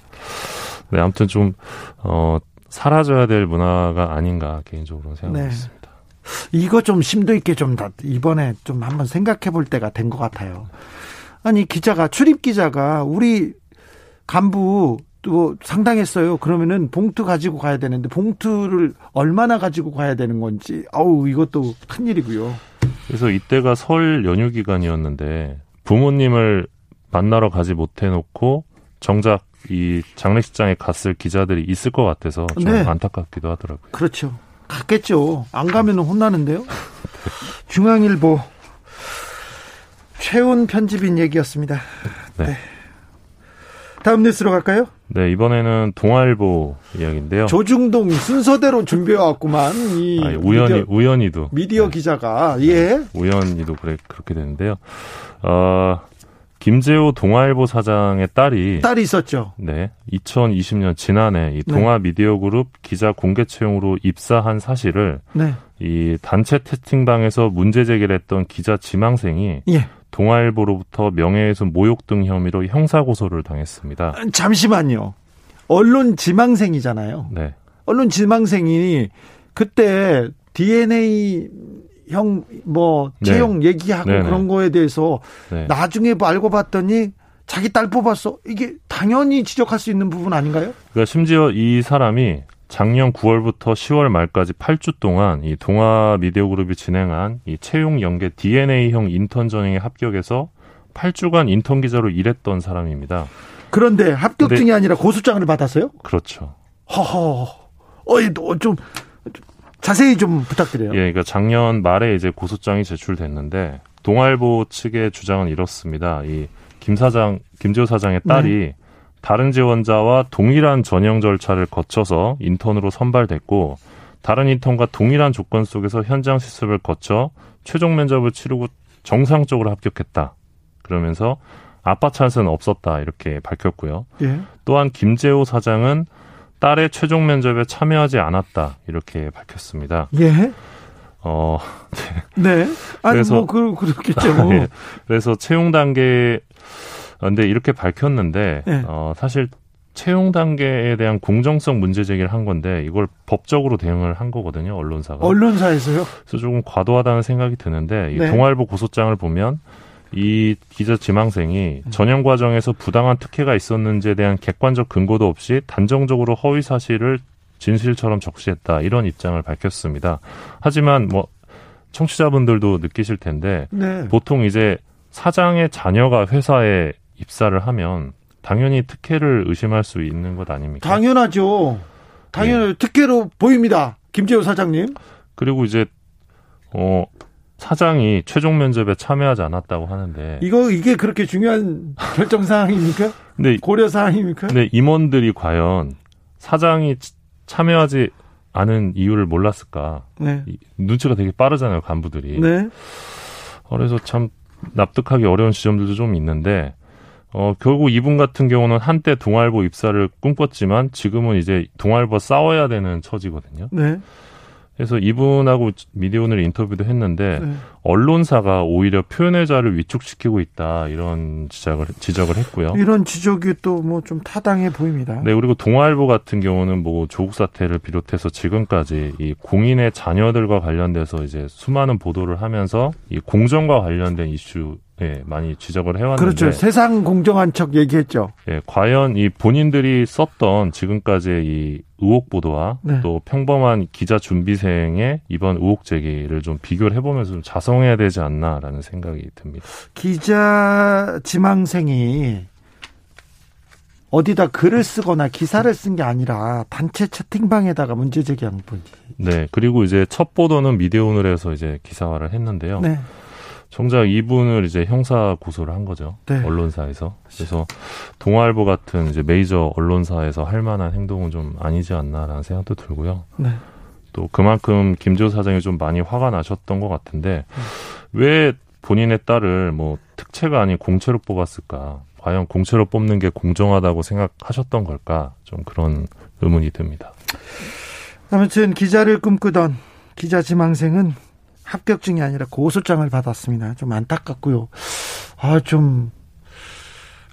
Speaker 4: 네, 아무튼 좀 어, 사라져야 될 문화가 아닌가 개인적으로 생각하고
Speaker 1: 네.
Speaker 4: 있습니다.
Speaker 1: 이거 좀 심도 있게 좀 다, 이번에 좀 한번 생각해 볼 때가 된 것 같아요. 아니, 기자가, 출입 기자가 우리 간부 또 상당했어요. 그러면은 봉투 가지고 가야 되는데 봉투를 얼마나 가지고 가야 되는 건지, 아우, 이것도 큰 일이고요.
Speaker 4: 그래서 이때가 설 연휴 기간이었는데 부모님을 만나러 가지 못해 놓고 정작 이 장례식장에 갔을 기자들이 있을 것 같아서 좀
Speaker 1: 네.
Speaker 4: 안타깝기도 하더라고요.
Speaker 1: 그렇죠. 갔겠죠. 안 가면 혼나는데요. 중앙일보 최훈 편집인 얘기였습니다.
Speaker 4: 네.
Speaker 1: 네. 다음 뉴스로 갈까요?
Speaker 4: 네, 이번에는 동아일보 이야기인데요.
Speaker 1: 조중동 순서대로 준비해왔구만. 이
Speaker 4: 아, 우연히
Speaker 1: 미디어,
Speaker 4: 우연히도
Speaker 1: 미디어
Speaker 4: 네,
Speaker 1: 기자가 예.
Speaker 4: 우연히도 그래 그렇게 되는데요. 어, 김재호 동아일보 사장의 딸이
Speaker 1: 딸이 있었죠.
Speaker 4: 네, 2020년 지난해 이
Speaker 1: 네.
Speaker 4: 동아 미디어 그룹 기자 공개 채용으로 입사한 사실을
Speaker 1: 네.
Speaker 4: 이 단체 채팅방에서 문제 제기를 했던 기자 지망생이
Speaker 1: 예.
Speaker 4: 동아일보로부터 명예훼손 모욕 등 혐의로 형사 고소를 당했습니다.
Speaker 1: 잠시만요. 언론 지망생이잖아요.
Speaker 4: 네.
Speaker 1: 언론 지망생이 그때 DNA 형 뭐 채용
Speaker 4: 네.
Speaker 1: 얘기하고
Speaker 4: 네네.
Speaker 1: 그런 거에 대해서
Speaker 4: 네.
Speaker 1: 나중에 뭐 알고 봤더니 자기 딸 뽑았어. 이게 당연히 지적할 수 있는 부분 아닌가요?
Speaker 4: 그러니까 심지어 이 사람이 작년 9월부터 10월 말까지 8주 동안 이 동아 미디어 그룹이 진행한 이 채용 연계 DNA형 인턴 전형에 합격해서 8주간 인턴 기자로 일했던 사람입니다.
Speaker 1: 그런데 합격증이 아니라 고소장을 받았어요?
Speaker 4: 그렇죠.
Speaker 1: 허허. 어이, 너 좀, 자세히 좀 부탁드려요.
Speaker 4: 예, 그러니까 작년 말에 이제 고소장이 제출됐는데 동아일보 측의 주장은 이렇습니다. 이 김 사장, 김재호 사장의 딸이 다른 지원자와 동일한 전형 절차를 거쳐서 인턴으로 선발됐고 다른 인턴과 동일한 조건 속에서 현장 실습을 거쳐 최종 면접을 치르고 정상적으로 합격했다. 그러면서 아빠 찬스는 없었다 이렇게 밝혔고요.
Speaker 1: 예.
Speaker 4: 또한 김재호 사장은 딸의 최종 면접에 참여하지 않았다 이렇게 밝혔습니다.
Speaker 1: 예.
Speaker 4: 어,
Speaker 1: 네. 아니,
Speaker 4: 그래서-
Speaker 1: 뭐, 그, 그렇겠죠. 뭐.
Speaker 4: 예. 그래서 채용 단계 근데 이렇게 밝혔는데
Speaker 1: 네.
Speaker 4: 어, 사실 채용 단계에 대한 공정성 문제 제기를 한 건데 이걸 법적으로 대응을 한 거거든요 언론사가.
Speaker 1: 언론사에서요?
Speaker 4: 그래서 조금 과도하다는 생각이 드는데 이
Speaker 1: 네.
Speaker 4: 동아일보 고소장을 보면 이 기자 지망생이
Speaker 1: 음.
Speaker 4: 전형 과정에서 부당한 특혜가 있었는지에 대한 객관적 근거도 없이 단정적으로 허위 사실을 진실처럼 적시했다 이런 입장을 밝혔습니다. 하지만 뭐 청취자분들도 느끼실 텐데
Speaker 1: 네.
Speaker 4: 보통 이제 사장의 자녀가 회사에 입사를 하면 당연히 특혜를 의심할 수 있는 것 아닙니까?
Speaker 1: 당연하죠. 당연히
Speaker 4: 예.
Speaker 1: 특혜로 보입니다. 김재호 사장님.
Speaker 4: 그리고 이제 어 사장이 최종 면접에 참여하지 않았다고 하는데
Speaker 1: 이거, 이게 그렇게 중요한 결정 사항입니까?
Speaker 4: 근데
Speaker 1: 고려 사항입니까?
Speaker 4: 근데 임원들이 과연 사장이 치- 참여하지 않은 이유를 몰랐을까?
Speaker 1: 네.
Speaker 4: 이- 눈치가 되게 빠르잖아요, 간부들이.
Speaker 1: 네.
Speaker 4: 그래서 참 납득하기 어려운 지점들도 좀 있는데 어 결국 이분 같은 경우는 한때 동아일보 입사를 꿈꿨지만 지금은 이제 동아일보 싸워야 되는 처지거든요.
Speaker 1: 네.
Speaker 4: 그래서 이분하고 미디어 오늘 인터뷰도 했는데
Speaker 1: 네.
Speaker 4: 언론사가 오히려 표현의 자를 위축시키고 있다 이런 지적을 지적을 했고요.
Speaker 1: 이런 지적이 또 뭐 좀 타당해 보입니다.
Speaker 4: 네, 그리고 동아일보 같은 경우는 뭐 조국 사태를 비롯해서 지금까지 이 공인의 자녀들과 관련돼서 이제 수많은 보도를 하면서 이 공정과 관련된 이슈에 많이 지적을 해왔는데
Speaker 1: 그렇죠. 세상 공정한 척 얘기했죠.
Speaker 4: 예, 과연 이 본인들이 썼던 지금까지의 이 의혹 보도와
Speaker 1: 네.
Speaker 4: 또 평범한 기자 준비생의 이번 의혹 제기를 좀 비교를 해보면서 좀 자성해야 되지 않나라는 생각이 듭니다.
Speaker 1: 기자 지망생이 어디다 글을 쓰거나 기사를 쓴 게 아니라 단체 채팅방에다가 문제 제기한 분이.
Speaker 4: 네, 그리고 이제 첫 보도는 미디어 오늘에서 이제 기사화를 했는데요.
Speaker 1: 네.
Speaker 4: 정작 이분을 이제 형사 고소를 한 거죠.
Speaker 1: 네.
Speaker 4: 언론사에서. 그래서 동아일보 같은 이제 메이저 언론사에서 할 만한 행동은 좀 아니지 않나라는 생각도 들고요.
Speaker 1: 네.
Speaker 4: 또 그만큼 김지호 사장이 좀 많이 화가 나셨던 것 같은데
Speaker 1: 음.
Speaker 4: 왜 본인의 딸을 뭐 특채가 아닌 공채로 뽑았을까? 과연 공채로 뽑는 게 공정하다고 생각하셨던 걸까? 좀 그런 의문이 듭니다.
Speaker 1: 아무튼 기자를 꿈꾸던 기자 지망생은 합격증이 아니라 고소장을 받았습니다. 좀 안타깝고요. 아, 좀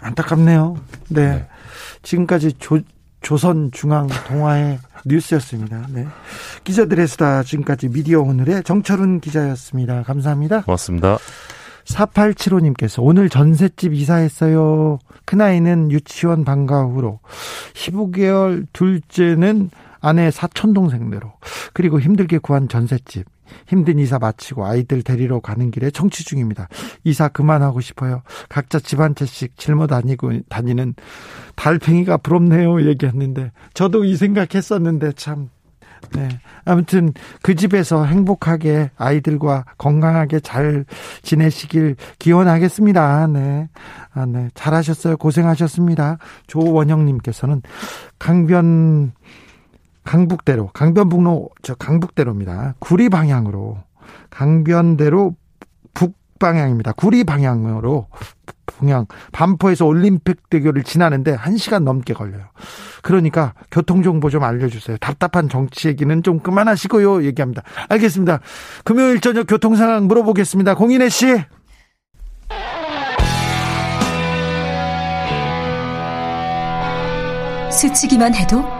Speaker 1: 안타깝네요. 네.
Speaker 4: 네.
Speaker 1: 지금까지 조, 조선중앙 동아의 뉴스였습니다. 네. 기자들의 수다 지금까지 미디어 오늘의 정철훈 기자였습니다. 감사합니다.
Speaker 4: 고맙습니다.
Speaker 1: 4875님께서 오늘 전셋집 이사했어요. 큰아이는 유치원 방과 후로 15개월 둘째는 아내 사촌 동생네로 그리고 힘들게 구한 전셋집 힘든 이사 마치고 아이들 데리러 가는 길에 청취 중입니다. 이사 그만하고 싶어요. 각자 집 한 채씩 짊어 다니고 다니는 달팽이가 부럽네요. 얘기했는데 저도 이 생각했었는데 참 네. 아무튼 그 집에서 행복하게 아이들과 건강하게 잘 지내시길 기원하겠습니다. 네. 아, 네. 잘하셨어요. 고생하셨습니다. 조원영님께서는 강변, 강북대로, 강변북로, 저 강북대로입니다. 구리 방향으로, 강변대로 북방향입니다. 구리 방향으로, 방향, 반포에서 올림픽대교를 지나는데 1시간 넘게 걸려요. 그러니까 교통정보 좀 알려주세요. 답답한 정치 얘기는 좀 그만하시고요. 얘기합니다. 알겠습니다. 금요일 저녁 교통 상황 물어보겠습니다. 공인혜 씨.
Speaker 5: 스치기만 해도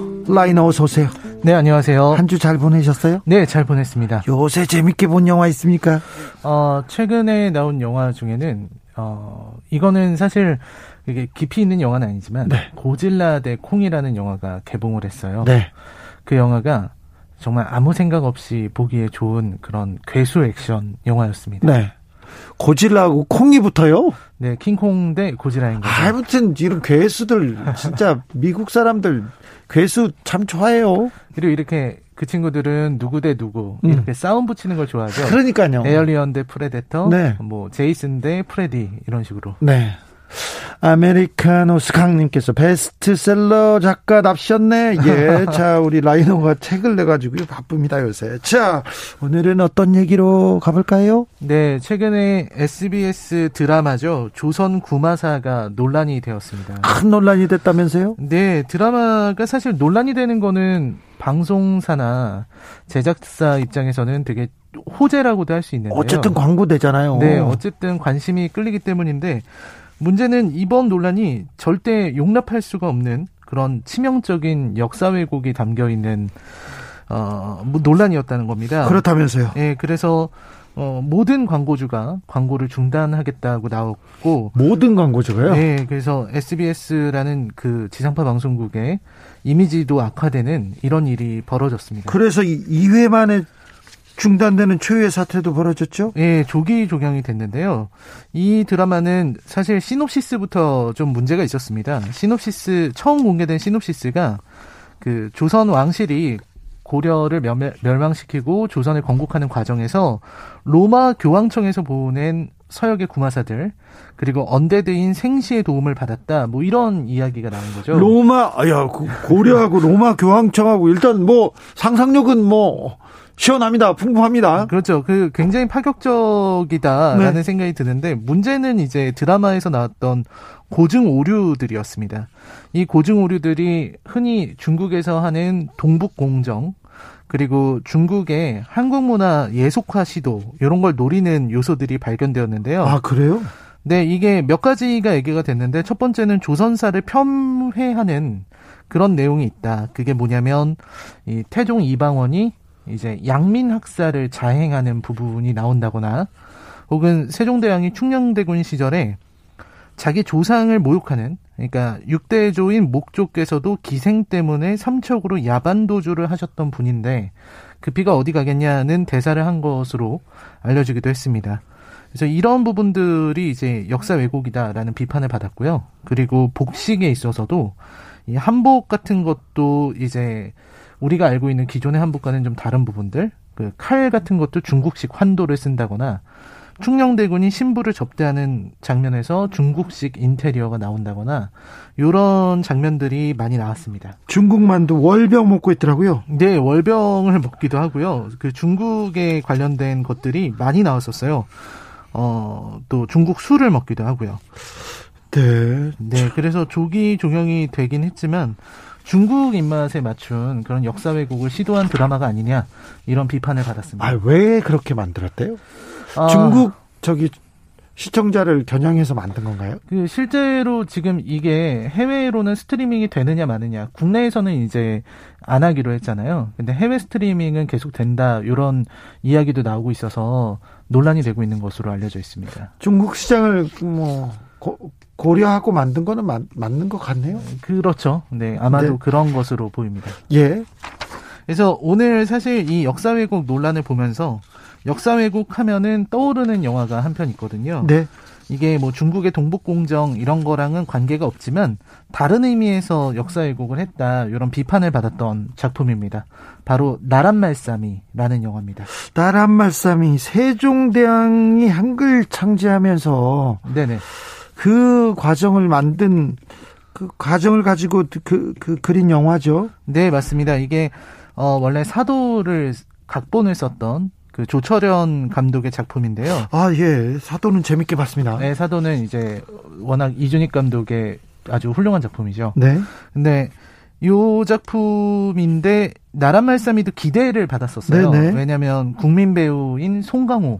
Speaker 1: 라이너 어서 오세요.
Speaker 6: 네, 안녕하세요.
Speaker 1: 한 주 잘 보내셨어요?
Speaker 6: 네, 잘 보냈습니다.
Speaker 1: 요새 재밌게 본 영화 있습니까?
Speaker 6: 어, 최근에 나온 영화 중에는, 어, 이거는 사실 이게 깊이 있는 영화는 아니지만,
Speaker 1: 네.
Speaker 6: 고질라 대 콩이라는 영화가 개봉을 했어요.
Speaker 1: 네.
Speaker 6: 그 영화가 정말 아무 생각 없이 보기에 좋은 그런 괴수 액션 영화였습니다.
Speaker 1: 네. 고질라하고 콩이 붙어요?
Speaker 6: 네, 킹콩 대 고질라인 거죠.
Speaker 1: 아무튼 이런 괴수들 진짜 미국 사람들 괴수 참 좋아해요.
Speaker 6: 그리고 이렇게 그 친구들은 누구 대 누구
Speaker 1: 음.
Speaker 6: 이렇게 싸움 붙이는 걸 좋아하죠.
Speaker 1: 그러니까요.
Speaker 6: 에얼리언 대 프레데터,
Speaker 1: 네.
Speaker 6: 뭐 제이슨 대 프레디 이런 식으로.
Speaker 1: 네. 아메리카노 스 강님께서 베스트셀러 작가 납셨네. 예. 자, 우리 라이너가 책을 내가지고 바쁩니다, 요새. 자, 오늘은 어떤 얘기로 가볼까요?
Speaker 6: 네, 최근에 SBS 드라마죠. 조선 구마사가 논란이 되었습니다.
Speaker 1: 큰 논란이 됐다면서요?
Speaker 6: 네, 드라마가 사실 논란이 되는 거는 방송사나 제작사 입장에서는 되게 호재라고도 할 수 있는데요.
Speaker 1: 어쨌든 광고되잖아요.
Speaker 6: 네, 어쨌든 관심이 끌리기 때문인데 문제는 이번 논란이 절대 용납할 수가 없는 그런 치명적인 역사 왜곡이 담겨 있는 어, 뭐 논란이었다는 겁니다.
Speaker 1: 그렇다면서요.
Speaker 6: 예, 그래서 어, 모든 광고주가 광고를 중단하겠다고 나왔고,
Speaker 1: 모든 광고주가요?
Speaker 6: 네, 그래서 SBS라는 그 지상파 방송국의 이미지도 악화되는 이런 일이 벌어졌습니다.
Speaker 1: 그래서 2회 만에 중단되는 초유의 사태도 벌어졌죠?
Speaker 6: 예, 조기 종영이 됐는데요. 이 드라마는 사실 시놉시스부터 좀 문제가 있었습니다. 시놉시스 처음 공개된 시놉시스가 그 조선 왕실이 고려를 멸- 멸망시키고 조선을 건국하는 과정에서 로마 교황청에서 보낸 서역의 구마사들 그리고 언데드인 생시의 도움을 받았다. 뭐 이런 이야기가 나온 거죠.
Speaker 1: 로마, 아, 야, 그 고려하고 로마 교황청하고 일단 뭐 상상력은 뭐 시원합니다. 풍부합니다.
Speaker 6: 그렇죠. 그 굉장히 파격적이다라는
Speaker 1: 네.
Speaker 6: 생각이 드는데 문제는 이제 드라마에서 나왔던 고증 오류들이었습니다. 이 고증 오류들이 흔히 중국에서 하는 동북 공정 그리고 중국의 한국 문화 예속화 시도 이런 걸 노리는 요소들이 발견되었는데요.
Speaker 1: 아, 그래요?
Speaker 6: 네, 이게 몇 가지가 얘기가 됐는데 첫 번째는 조선사를 폄훼하는 그런 내용이 있다. 그게 뭐냐면 이 태종 이방원이 이제 양민 학살을 자행하는 부분이 나온다거나 혹은 세종대왕이 충녕대군 시절에 자기 조상을 모욕하는 그러니까 육대조인 목조께서도 기생 때문에 삼척으로 야반도주를 하셨던 분인데 그 피가 어디 가겠냐는 대사를 한 것으로 알려지기도 했습니다. 그래서 이런 부분들이 이제 역사 왜곡이다라는 비판을 받았고요. 그리고 복식에 있어서도 이 한복 같은 것도 이제 우리가 알고 있는 기존의 한복과는 좀 다른 부분들, 그 칼 같은 것도 중국식 환도를 쓴다거나 충녕대군이 신부를 접대하는 장면에서 중국식 인테리어가 나온다거나 이런 장면들이 많이 나왔습니다.
Speaker 1: 중국만도 월병 먹고 있더라고요.
Speaker 6: 네, 월병을 먹기도 하고요. 그 중국에 관련된 것들이 많이 나왔었어요. 어, 또 중국 술을 먹기도 하고요.
Speaker 1: 네.
Speaker 6: 네, 그래서 조기 종영이 되긴 했지만 중국 입맛에 맞춘 그런 역사 왜곡을 시도한 드라마가 아니냐 이런 비판을 받았습니다.
Speaker 1: 아, 왜 그렇게 만들었대요?
Speaker 6: 아,
Speaker 1: 중국 저기 시청자를 겨냥해서 만든 건가요?
Speaker 6: 그 실제로 지금 이게 해외로는 스트리밍이 되느냐 마느냐 국내에서는 이제 안 하기로 했잖아요. 근데 해외 스트리밍은 계속 된다 이런 이야기도 나오고 있어서 논란이 되고 있는 것으로 알려져 있습니다.
Speaker 1: 중국 시장을 뭐 고, 고려하고 만든 거는 맞, 맞는 것 같네요.
Speaker 6: 그렇죠. 네, 아마도
Speaker 1: 네.
Speaker 6: 그런 것으로 보입니다.
Speaker 1: 예.
Speaker 6: 그래서 오늘 사실 이 역사 왜곡 논란을 보면서 역사 왜곡 하면은 떠오르는 영화가 한 편 있거든요.
Speaker 1: 네.
Speaker 6: 이게 뭐 중국의 동북공정 이런 거랑은 관계가 없지만 다른 의미에서 역사 왜곡을 했다 이런 비판을 받았던 작품입니다. 바로 나란말싸미라는 영화입니다.
Speaker 1: 나란 말씀이 세종대왕이 한글 창제하면서
Speaker 6: 네네.
Speaker 1: 그 과정을 만든 그 과정을 가지고 그, 그 그린 영화죠.
Speaker 6: 네 맞습니다. 이게 어, 원래 사도를 각본을 썼던 그 조철현 감독의 작품인데요.
Speaker 1: 아, 예. 사도는 재밌게 봤습니다.
Speaker 6: 네, 사도는 이제 워낙 이준익 감독의 아주 훌륭한 작품이죠.
Speaker 1: 네.
Speaker 6: 근데 요 작품인데 나란 말싸미도 기대를 받았었어요.
Speaker 1: 네네.
Speaker 6: 왜냐하면 국민 배우인 송강호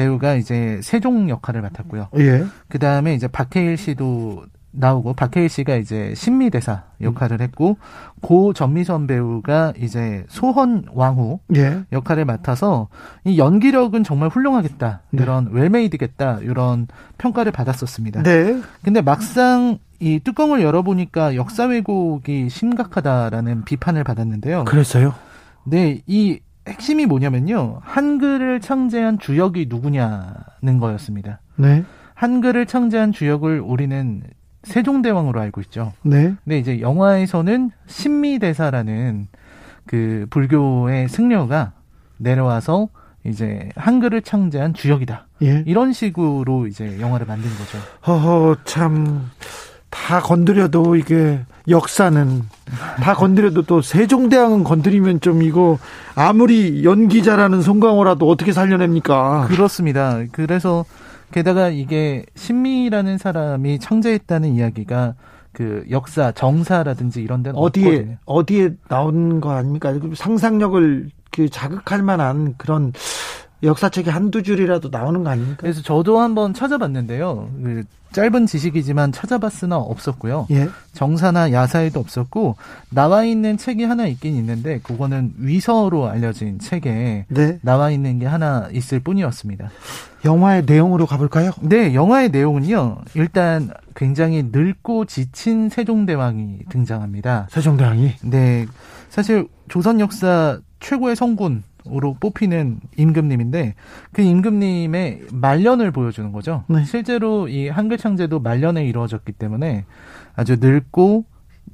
Speaker 6: 배우가 이제 세종 역할을 맡았고요.
Speaker 1: 예.
Speaker 6: 그 다음에 이제 박해일 씨도 나오고 박해일 씨가 이제 신미 대사 역할을 했고 고 전미선 배우가 이제 소헌 왕후
Speaker 1: 예.
Speaker 6: 역할을 맡아서 이 연기력은 정말 훌륭하겠다
Speaker 1: 네.
Speaker 6: 이런 웰메이드겠다 이런 평가를 받았었습니다.
Speaker 1: 네.
Speaker 6: 근데 막상 이 뚜껑을 열어보니까 역사 왜곡이 심각하다라는 비판을 받았는데요.
Speaker 1: 그랬어요.
Speaker 6: 네, 이 핵심이 뭐냐면요. 한글을 창제한 주역이 누구냐는 거였습니다.
Speaker 1: 네.
Speaker 6: 한글을 창제한 주역을 우리는 세종대왕으로 알고 있죠.
Speaker 1: 네.
Speaker 6: 근데 이제 영화에서는 신미대사라는 그 불교의 승려가 내려와서 이제 한글을 창제한 주역이다.
Speaker 1: 예.
Speaker 6: 이런 식으로 이제 영화를 만든 거죠.
Speaker 1: 허허, 참. 다 건드려도 이게 역사는 다 건드려도 또 세종대왕은 건드리면 좀 이거 아무리 연기자라는 송강호라도 어떻게 살려냅니까?
Speaker 6: 그렇습니다. 그래서 게다가 이게 신미라는 사람이 창제했다는 이야기가 그 역사 정사라든지 이런 데는
Speaker 1: 어디에
Speaker 6: 없거든요.
Speaker 1: 어디에 나온 거 아닙니까? 그 상상력을 그 자극할 만한 그런 역사책이 한두 줄이라도 나오는 거 아닙니까?
Speaker 6: 그래서 저도 한번 찾아봤는데요. 그 짧은 지식이지만 찾아봤으나 없었고요.
Speaker 1: 예.
Speaker 6: 정사나 야사에도 없었고 나와 있는 책이 하나 있긴 있는데 그거는 위서로 알려진 책에
Speaker 1: 네.
Speaker 6: 나와 있는 게 하나 있을 뿐이었습니다.
Speaker 1: 영화의 내용으로 가볼까요?
Speaker 6: 네, 영화의 내용은요. 일단 굉장히 늙고 지친 세종대왕이 등장합니다.
Speaker 1: 세종대왕이
Speaker 6: 네, 사실 조선 역사 최고의 성군 으로 뽑히는 임금님인데 그 임금님의 말년을 보여주는 거죠.
Speaker 1: 네.
Speaker 6: 실제로 이 한글 창제도 말년에 이루어졌기 때문에 아주 늙고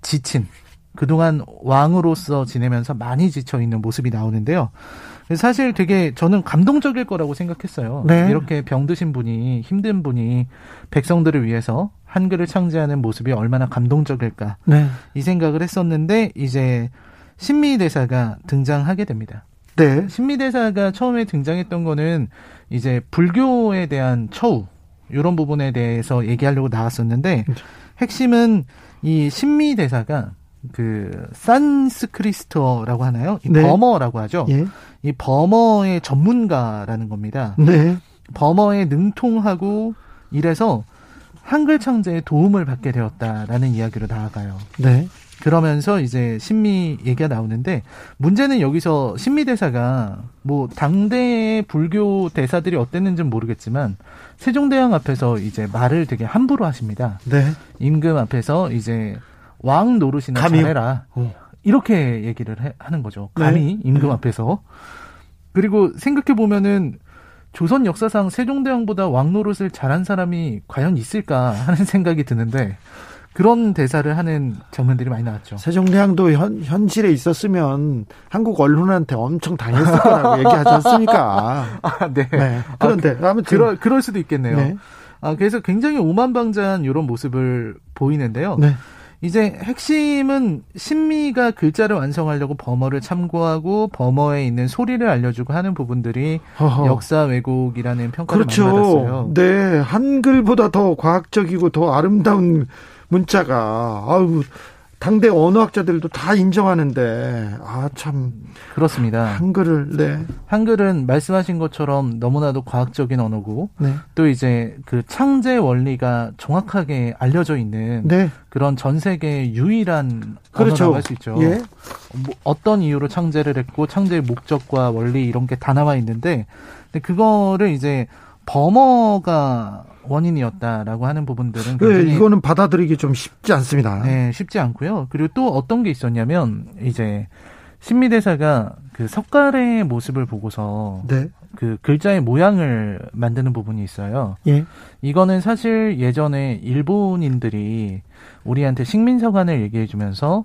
Speaker 6: 지친 그동안 왕으로서 지내면서 많이 지쳐 있는 모습이 나오는데요. 사실 되게 저는 감동적일 거라고 생각했어요.
Speaker 1: 네.
Speaker 6: 이렇게 병드신 분이 힘든 분이 백성들을 위해서 한글을 창제하는 모습이 얼마나 감동적일까
Speaker 1: 네.
Speaker 6: 이 생각을 했었는데 이제 신미 대사가 등장하게 됩니다.
Speaker 1: 네.
Speaker 6: 신미 대사가 처음에 등장했던 거는 이제 불교에 대한 처우 이런 부분에 대해서 얘기하려고 나왔었는데 핵심은 이 신미 대사가 그 산스크리스트어라고 하나요? 이
Speaker 1: 네.
Speaker 6: 버머라고 하죠.
Speaker 1: 예.
Speaker 6: 이 버머의 전문가라는 겁니다.
Speaker 1: 네.
Speaker 6: 버머에 능통하고 이래서 한글 창제에 도움을 받게 되었다라는 이야기로 나아가요.
Speaker 1: 네.
Speaker 6: 그러면서 이제 신미 얘기가 나오는데 문제는 여기서 신미 대사가 뭐 당대의 불교 대사들이 어땠는지는 모르겠지만 세종대왕 앞에서 이제 말을 되게 함부로 하십니다.
Speaker 1: 네.
Speaker 6: 임금 앞에서 이제 왕 노릇이나
Speaker 1: 감히요?
Speaker 6: 잘해라
Speaker 1: 어.
Speaker 6: 이렇게 얘기를 해- 하는 거죠. 감히 임금
Speaker 1: 네.
Speaker 6: 앞에서 그리고 생각해 보면은 조선 역사상 세종대왕보다 왕 노릇을 잘한 사람이 과연 있을까 하는 생각이 드는데 그런 대사를 하는 장면들이 많이 나왔죠.
Speaker 1: 세종대왕도 현, 현실에 있었으면 한국 언론한테 엄청 당했을 거라고 얘기하지 않습니까?
Speaker 6: 아, 네.
Speaker 1: 네. 그런데 아 무튼
Speaker 6: 그럴, 그럴 수도 있겠네요.
Speaker 1: 네.
Speaker 6: 아, 그래서 굉장히 오만방자한 이런 모습을 보이는데요.
Speaker 1: 네.
Speaker 6: 이제 핵심은 신미가 글자를 완성하려고 버머를 참고하고 버머에 있는 소리를 알려주고 하는 부분들이
Speaker 1: 허허.
Speaker 6: 역사 왜곡이라는 평가를 많이
Speaker 1: 그렇죠.
Speaker 6: 받았어요.
Speaker 1: 네. 한글보다 더 과학적이고 더 아름다운 문자가 아우 당대 언어학자들도 다 인정하는데 아 참
Speaker 6: 그렇습니다.
Speaker 1: 한글을 네.
Speaker 6: 한글은 말씀하신 것처럼 너무나도 과학적인 언어고
Speaker 1: 네.
Speaker 6: 또 이제 그 창제 원리가 정확하게 알려져 있는
Speaker 1: 네.
Speaker 6: 그런 전 세계 유일한
Speaker 1: 그렇죠.
Speaker 6: 언어라고 할 수 있죠.
Speaker 1: 예.
Speaker 6: 뭐 어떤 이유로 창제를 했고 창제의 목적과 원리 이런 게 다 나와 있는데 근데 그거를 이제 버머가 원인이었다라고 하는 부분들은
Speaker 1: 네, 이거는 받아들이기 좀 쉽지 않습니다.
Speaker 6: 네, 쉽지 않고요. 그리고 또 어떤 게 있었냐면 이제 신미대사가 그 석가래의 모습을 보고서
Speaker 1: 네.
Speaker 6: 그 글자의 모양을 만드는 부분이 있어요.
Speaker 1: 예.
Speaker 6: 이거는 사실 예전에 일본인들이 우리한테 식민사관을 얘기해 주면서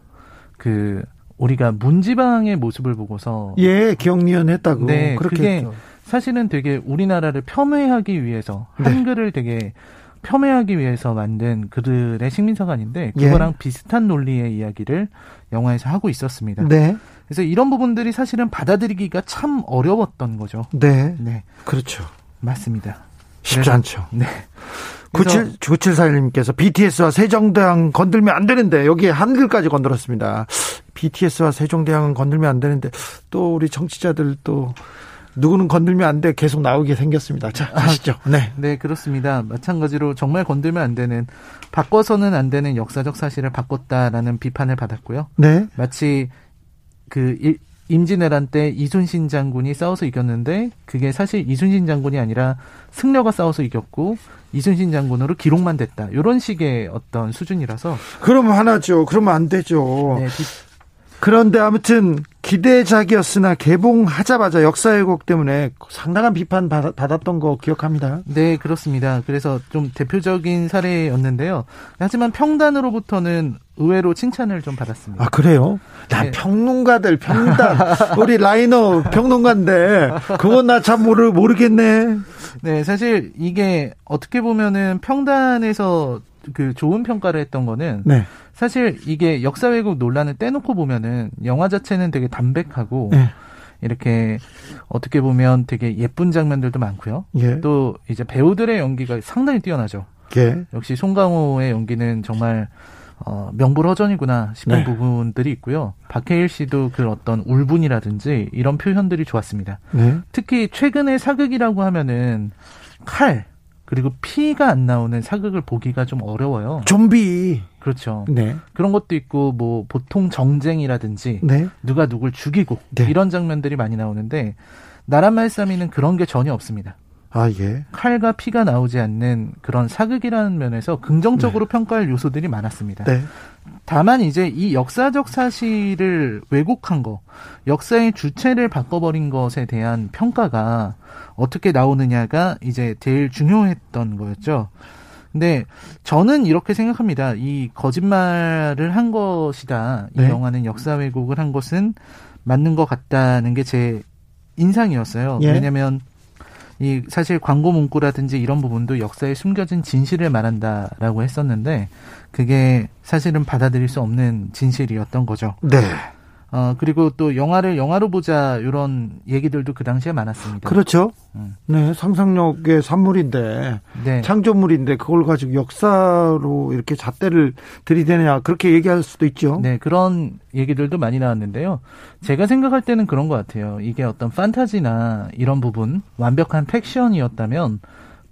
Speaker 6: 그 우리가 문지방의 모습을 보고서
Speaker 1: 예, 기억리언 했다고.
Speaker 6: 네,
Speaker 1: 그렇게.
Speaker 6: 사실은 되게 우리나라를 폄훼하기 위해서
Speaker 1: 네.
Speaker 6: 한글을 되게 폄훼하기 위해서 만든 그들의 식민사관인데
Speaker 1: 예.
Speaker 6: 그거랑 비슷한 논리의 이야기를 영화에서 하고 있었습니다.
Speaker 1: 네.
Speaker 6: 그래서 이런 부분들이 사실은 받아들이기가 참 어려웠던 거죠.
Speaker 1: 네.
Speaker 6: 네,
Speaker 1: 그렇죠.
Speaker 6: 맞습니다.
Speaker 1: 쉽지
Speaker 6: 그래서-
Speaker 1: 않죠.
Speaker 6: 네. 그래서
Speaker 1: 97, 9741님께서 BTS와 세종대왕 건들면 안 되는데 여기에 한글까지 건드렸습니다. BTS와 세종대왕은 건들면 안 되는데 또 우리 정치자들 또 누구는 건들면 안 돼 계속 나오게 생겼습니다. 자, 가시죠. 네.
Speaker 6: 네, 그렇습니다. 마찬가지로 정말 건들면 안 되는 바꿔서는 안 되는 역사적 사실을 바꿨다라는 비판을 받았고요.
Speaker 1: 네.
Speaker 6: 마치 그 일- 임진왜란 때 이순신 장군이 싸워서 이겼는데 그게 사실 이순신 장군이 아니라 승려가 싸워서 이겼고 이순신 장군으로 기록만 됐다. 이런 식의 어떤 수준이라서
Speaker 1: 그러면 하나죠. 그러면 안 되죠.
Speaker 6: 네, 비-
Speaker 1: 그런데 아무튼 기대작이었으나 개봉하자마자 역사 왜곡 때문에 상당한 비판 받- 받았던 거 기억합니다.
Speaker 6: 네, 그렇습니다. 그래서 좀 대표적인 사례였는데요. 하지만 평단으로부터는 의외로 칭찬을 좀 받았습니다.
Speaker 1: 아 그래요? 난
Speaker 6: 네.
Speaker 1: 평론가들 평단 우리 라이너 평론가인데 그건 나 참 모르 모르겠네.
Speaker 6: 네, 사실 이게 어떻게 보면은 평단에서 그 좋은 평가를 했던 거는
Speaker 1: 네.
Speaker 6: 사실 이게 역사 왜곡 논란을 떼놓고 보면은 영화 자체는 되게 담백하고
Speaker 1: 네.
Speaker 6: 이렇게 어떻게 보면 되게 예쁜 장면들도 많고요.
Speaker 1: 예.
Speaker 6: 또 이제 배우들의 연기가 상당히 뛰어나죠.
Speaker 1: 예.
Speaker 6: 역시 송강호의 연기는 정말 어, 명불허전이구나 싶은
Speaker 1: 네.
Speaker 6: 부분들이 있고요. 박해일 씨도 그 어떤 울분이라든지 이런 표현들이 좋았습니다.
Speaker 1: 네.
Speaker 6: 특히 최근의 사극이라고 하면은 칼 그리고 피가 안 나오는 사극을 보기가 좀 어려워요.
Speaker 1: 좀비.
Speaker 6: 그렇죠.
Speaker 1: 네.
Speaker 6: 그런 것도 있고 뭐 보통 정쟁이라든지
Speaker 1: 네.
Speaker 6: 누가 누굴 죽이고
Speaker 1: 네.
Speaker 6: 이런 장면들이 많이 나오는데 나란말싸미는 그런 게 전혀 없습니다.
Speaker 1: 아 예.
Speaker 6: 칼과 피가 나오지 않는 그런 사극이라는 면에서 긍정적으로 평가할 요소들이 많았습니다.
Speaker 1: 네.
Speaker 6: 다만 이제 이 역사적 사실을 왜곡한 거, 역사의 주체를 바꿔버린 것에 대한 평가가 어떻게 나오느냐가 이제 제일 중요했던 거였죠. 근데 저는 이렇게 생각합니다. 이 거짓말을 한 것이다. 이
Speaker 1: 네.
Speaker 6: 영화는 역사 왜곡을 한 것은 맞는 것 같다는 게 제 인상이었어요.
Speaker 1: 예.
Speaker 6: 왜냐면 이 사실 광고 문구라든지 이런 부분도 역사에 숨겨진 진실을 말한다라고 했었는데 그게 사실은 받아들일 수 없는 진실이었던 거죠.
Speaker 1: 네.
Speaker 6: 어 그리고 또 영화를 영화로 보자 이런 얘기들도 그 당시에 많았습니다.
Speaker 1: 그렇죠.
Speaker 6: 음.
Speaker 1: 네. 상상력의 산물인데
Speaker 6: 네.
Speaker 1: 창조물인데 그걸 가지고 역사로 이렇게 잣대를 들이대느냐 그렇게 얘기할 수도 있죠.
Speaker 6: 네, 그런 얘기들도 많이 나왔는데요. 제가 생각할 때는 그런 것 같아요. 이게 어떤 판타지나 이런 부분, 완벽한 팩션이었다면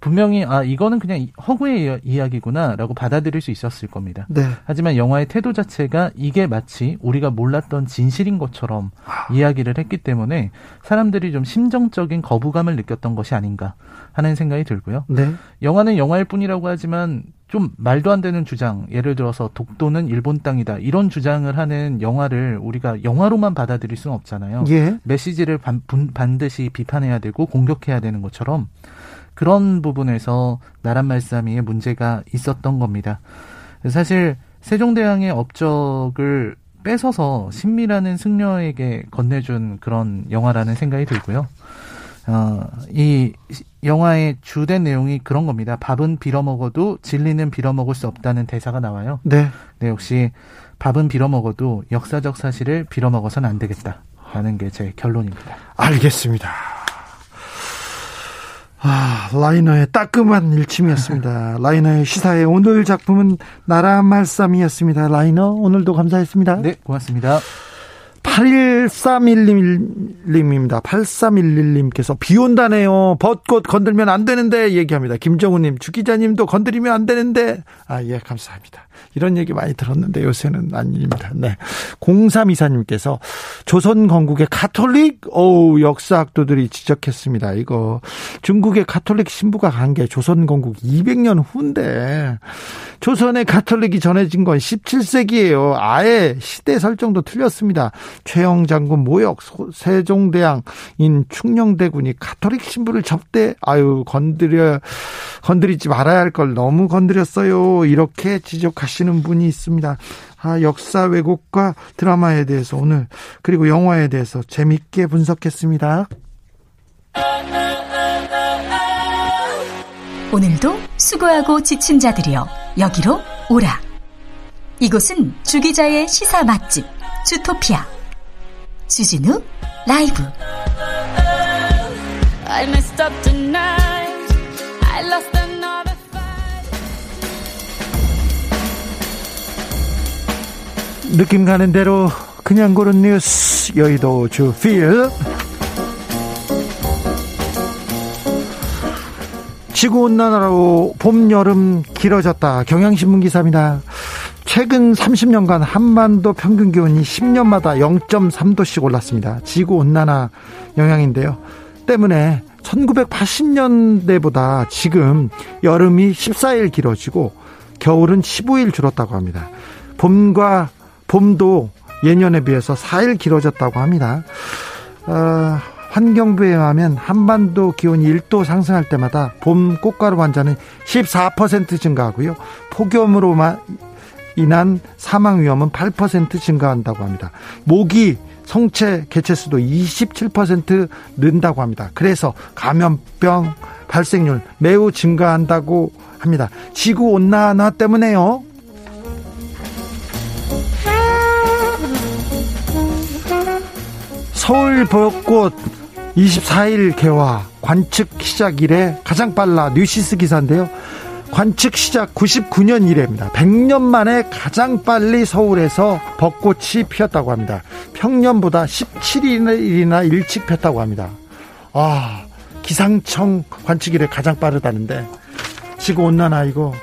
Speaker 6: 분명히 아 이거는 그냥 이- 허구의 이야- 이야기구나라고 받아들일 수 있었을 겁니다.
Speaker 1: 네.
Speaker 6: 하지만 영화의 태도 자체가 이게 마치 우리가 몰랐던 진실인 것처럼 이야기를 했기 때문에 사람들이 좀 심정적인 거부감을 느꼈던 것이 아닌가 하는 생각이 들고요.
Speaker 1: 네.
Speaker 6: 영화는 영화일 뿐이라고 하지만 좀 말도 안 되는 주장, 예를 들어서 독도는 일본 땅이다 이런 주장을 하는 영화를 우리가 영화로만 받아들일 수는 없잖아요.
Speaker 1: 예.
Speaker 6: 메시지를 반, 분- 반드시 비판해야 되고 공격해야 되는 것처럼 그런 부분에서 나란 말싸미에 문제가 있었던 겁니다. 사실 세종대왕의 업적을 뺏어서 신미라는 승려에게 건네준 그런 영화라는 생각이 들고요. 어, 이 시- 영화의 주된 내용이 그런 겁니다. 밥은 빌어먹어도 진리는 빌어먹을 수 없다는 대사가 나와요.
Speaker 1: 네.
Speaker 6: 네, 역시 밥은 빌어먹어도 역사적 사실을 빌어먹어서는 안 되겠다 라는 게 제 결론입니다.
Speaker 1: 알겠습니다. 아, 라이너의 따끔한 일침이었습니다. 라이너의 시사의 오늘 작품은 나라 말씀이었습니다. 라이너 오늘도 감사했습니다.
Speaker 6: 네, 고맙습니다.
Speaker 1: 8311님입니다. 8311님께서 비 온다네요. 벚꽃 건들면 안 되는데 얘기합니다. 김정우님, 주 기자님도 건드리면 안 되는데. 아, 예, 감사합니다. 이런 얘기 많이 들었는데 요새는 아닙니다. 네. 0324님께서 조선 건국의 가톨릭, 어우, 역사학도들이 지적했습니다. 이거 중국의 가톨릭 신부가 간 게 조선 건국 200년 후인데 조선의 가톨릭이 전해진 건 17세기예요. 아예 시대 설정도 틀렸습니다. 최영 장군 모욕, 소- 세종대왕인 충녕대군이 가톨릭 신부를 접대, 아유 건드려 건드리지 말아야 할 걸 너무 건드렸어요. 이렇게 지적하 시는 분이 있습니다. 아, 역사 왜곡과 드라마에 대해서 오늘 그리고 영화에 대해서 재밌게 분석했습니다.
Speaker 5: 오늘도 수고하고 지친 자들이여 여기로 오라. 이곳은 주기자의 시사 맛집 주토피아. 주진우 라이브
Speaker 7: I messed up tonight. I lost another
Speaker 1: 느낌 가는 대로 그냥 고른 뉴스 여의도 주필 지구온난화로 봄 여름 길어졌다. 경향신문 기사입니다. 최근 30년간 한반도 평균 기온이 10년마다 0.3도씩 올랐습니다. 지구온난화 영향인데요. 때문에 1980년대보다 지금 여름이 14일 길어지고 겨울은 15일 줄었다고 합니다. 봄과 봄도 예년에 비해서 4일 길어졌다고 합니다. 어, 환경부에 의하면 한반도 기온이 1도 상승할 때마다 봄 꽃가루 환자는 14% 증가하고요. 폭염으로 인한 사망 위험은 8% 증가한다고 합니다. 모기 성체 개체수도 27% 는다고 합니다. 그래서 감염병 발생률 매우 증가한다고 합니다. 지구 온난화 때문에요. 서울 벚꽃 24일 개화 관측 시작 이래 가장 빨라 뉴시스 기사인데요. 관측 시작 99년 이래입니다. 100년 만에 가장 빨리 서울에서 벚꽃이 피었다고 합니다. 평년보다 17일이나 일찍 폈다고 합니다. 아, 기상청 관측 이래 가장 빠르다는데 지구 온난화 이거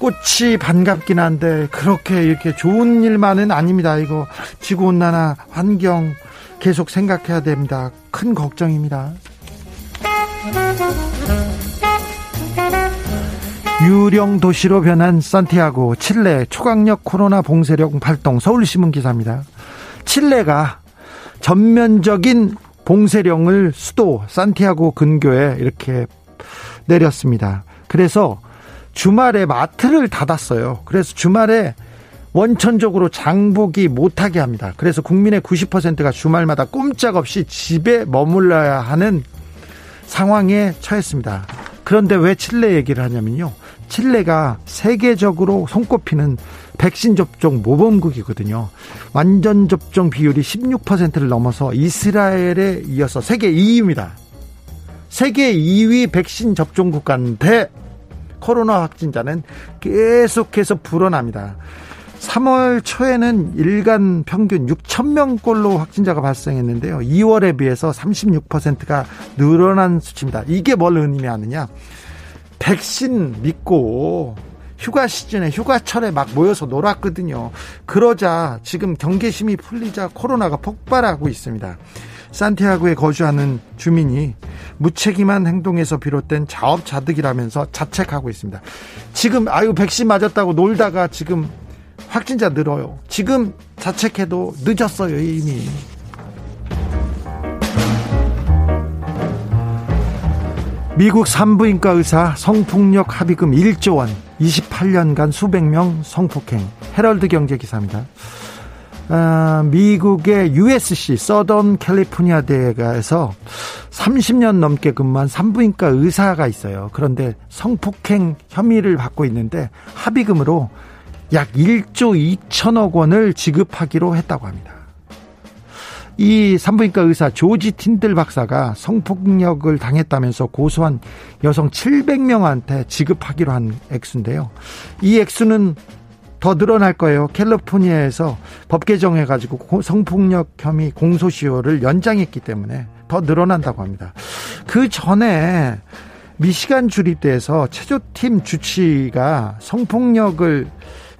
Speaker 1: 꽃이 반갑긴 한데 그렇게 이렇게 좋은 일만은 아닙니다. 이거 지구 온난화 환경 계속 생각해야 됩니다. 큰 걱정입니다. 유령 도시로 변한 산티아고 칠레 초강력 코로나 봉쇄령 발동 서울신문 기사입니다. 칠레가 전면적인 봉쇄령을 수도 산티아고 근교에 이렇게 내렸습니다. 그래서 주말에 마트를 닫았어요. 그래서 주말에 원천적으로 장보기 못하게 합니다. 그래서 국민의 90%가 주말마다 꼼짝없이 집에 머물러야 하는 상황에 처했습니다. 그런데 왜 칠레 얘기를 하냐면요. 칠레가 세계적으로 손꼽히는 백신 접종 모범국이거든요. 완전 접종 비율이 16%를 넘어서 이스라엘에 이어서 세계 2위입니다. 세계 2위 백신 접종 국가인데 코로나 확진자는 계속해서 불어납니다. 3월 초에는 일간 평균 6천 명꼴로 확진자가 발생했는데요. 2월에 비해서 36%가 늘어난 수치입니다. 이게 뭘 의미하느냐? 백신 믿고 휴가 시즌에 휴가철에 막 모여서 놀았거든요. 그러자 지금 경계심이 풀리자 코로나가 폭발하고 있습니다. 산티아고에 거주하는 주민이 무책임한 행동에서 비롯된 자업자득이라면서 자책하고 있습니다. 지금 아유 백신 맞았다고 놀다가 지금 확진자 늘어요. 지금 자책해도 늦었어요, 이미. 미국 산부인과 의사 성폭력 합의금 1조 원, 28년간 수백 명 성폭행. 헤럴드 경제 기사입니다. 아, 미국의 USC 서던 캘리포니아 대가에서 30년 넘게 근무한 산부인과 의사가 있어요. 그런데 성폭행 혐의를 받고 있는데 합의금으로 약 1조 2천억 원을 지급하기로 했다고 합니다. 이 산부인과 의사 조지 틴들 박사가 성폭력을 당했다면서 고소한 여성 700명한테 지급하기로 한 액수인데요. 이 액수는 더 늘어날 거예요. 캘리포니아에서 법 개정해가지고 성폭력 혐의 공소시효를 연장했기 때문에 더 늘어난다고 합니다. 그 전에 미시간 주립대에서 체조팀 주치가 성폭력을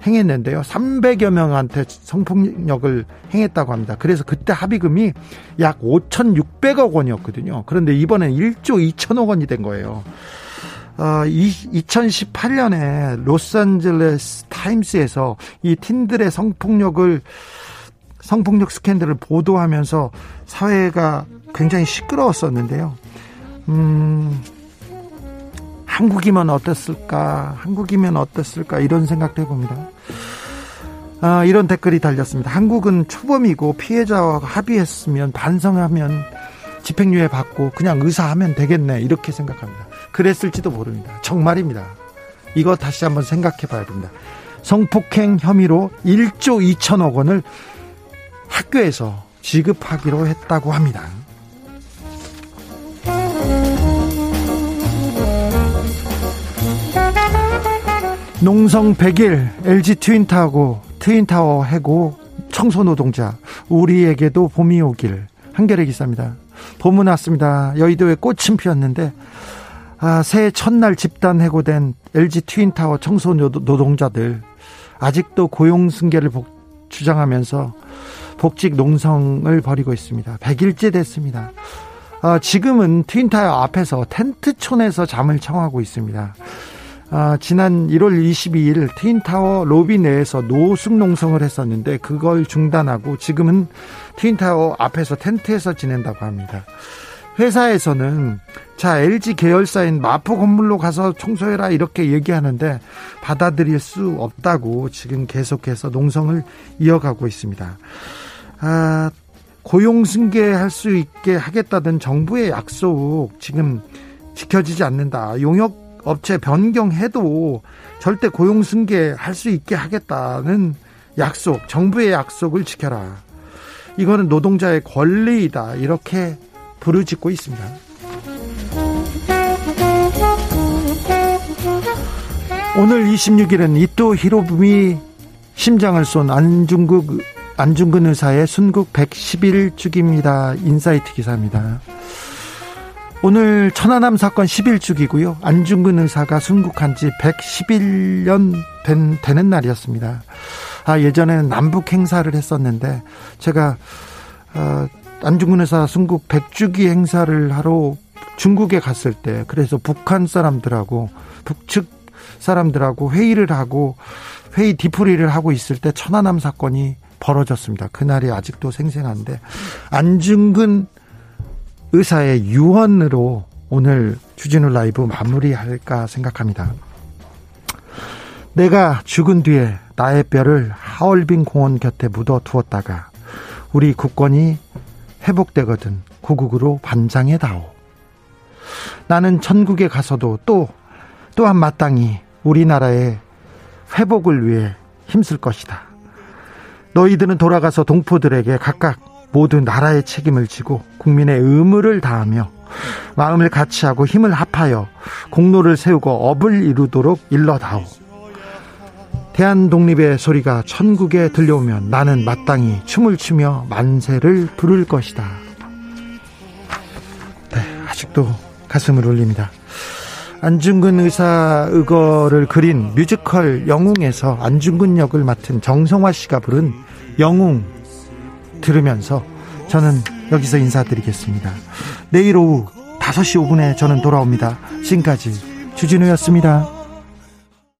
Speaker 1: 행했는데요. 300여 명한테 성폭력을 행했다고 합니다. 그래서 그때 합의금이 약 5,600억 원이었거든요. 그런데 이번엔 1조 2천억 원이 된 거예요. 어, 이, 2018년에 로스앤젤레스 타임스에서 이 팀들의 성폭력을 성폭력 스캔들을 보도하면서 사회가 굉장히 시끄러웠었는데요. 음, 한국이면 어땠을까? 한국이면 어땠을까? 이런 생각도 해봅니다. 아, 이런 댓글이 달렸습니다. 한국은 초범이고 피해자와 합의했으면 반성하면 집행유예 받고 그냥 의사하면 되겠네. 이렇게 생각합니다. 그랬을지도 모릅니다. 정말입니다. 이거 다시 한번 생각해 봐야 됩니다. 성폭행 혐의로 1조 2천억 원을 학교에서 지급하기로 했다고 합니다. 농성 100일 LG 트윈타워 트윈타워 해고 청소 노동자 우리에게도 봄이 오길 한겨레 기사입니다. 봄은 왔습니다. 여의도에 꽃은 피었는데 아, 새해 첫날 집단 해고된 LG 트윈타워 청소 노동자들 아직도 고용 승계를 복, 주장하면서 복직 농성을 벌이고 있습니다. 100일째 됐습니다. 아, 지금은 트윈타워 앞에서 텐트촌에서 잠을 청하고 있습니다. 아, 지난 1월 22일 트윈타워 로비 내에서 노숙 농성을 했었는데 그걸 중단하고 지금은 트윈타워 앞에서 텐트에서 지낸다고 합니다. 회사에서는 자 LG 계열사인 마포 건물로 가서 청소해라 이렇게 얘기하는데 받아들일 수 없다고 지금 계속해서 농성을 이어가고 있습니다. 아, 고용 승계할 수 있게 하겠다던 정부의 약속 지금 지켜지지 않는다. 용역 업체 변경해도 절대 고용 승계 할 수 있게 하겠다는 약속, 정부의 약속을 지켜라. 이거는 노동자의 권리이다. 이렇게 부르짖고 있습니다. 오늘 26일은 이토 히로부미 심장을 쏜 안중국 안중근 의사의 순국 111주기입니다. 인사이트 기사입니다. 오늘 천안함 사건 11주기고요. 안중근 의사가 순국한 지 111년 된, 되는 날이었습니다. 아, 예전에는 남북 행사를 했었는데 제가 어, 안중근 의사 순국 100주기 행사를 하러 중국에 갔을 때 그래서 북한 사람들하고 북측 사람들하고 회의를 하고 회의 뒤풀이를 하고 있을 때 천안함 사건이 벌어졌습니다. 그날이 아직도 생생한데 안중근 의사의 유언으로 오늘 주진우 라이브 마무리할까 생각합니다. 내가 죽은 뒤에 나의 뼈를 하얼빈 공원 곁에 묻어 두었다가 우리 국권이 회복되거든 구국으로 반장해 다오. 나는 천국에 가서도 또 또한 마땅히 우리나라의 회복을 위해 힘쓸 것이다. 너희들은 돌아가서 동포들에게 각각 모두 나라의 책임을 지고 국민의 의무를 다하며 마음을 같이 하고 힘을 합하여 공로를 세우고 업을 이루도록 일러다오. 대한 독립의 소리가 천국에 들려오면 나는 마땅히 춤을 추며 만세를 부를 것이다. 네, 아직도 가슴을 울립니다. 안중근 의사 의거를 그린 뮤지컬 영웅에서 안중근 역을 맡은 정성화 씨가 부른 영웅 들으면서 저는 여기서 인사드리겠습니다. 내일 오후 5시 5분에 저는 돌아옵니다. 지금까지 주진우였습니다.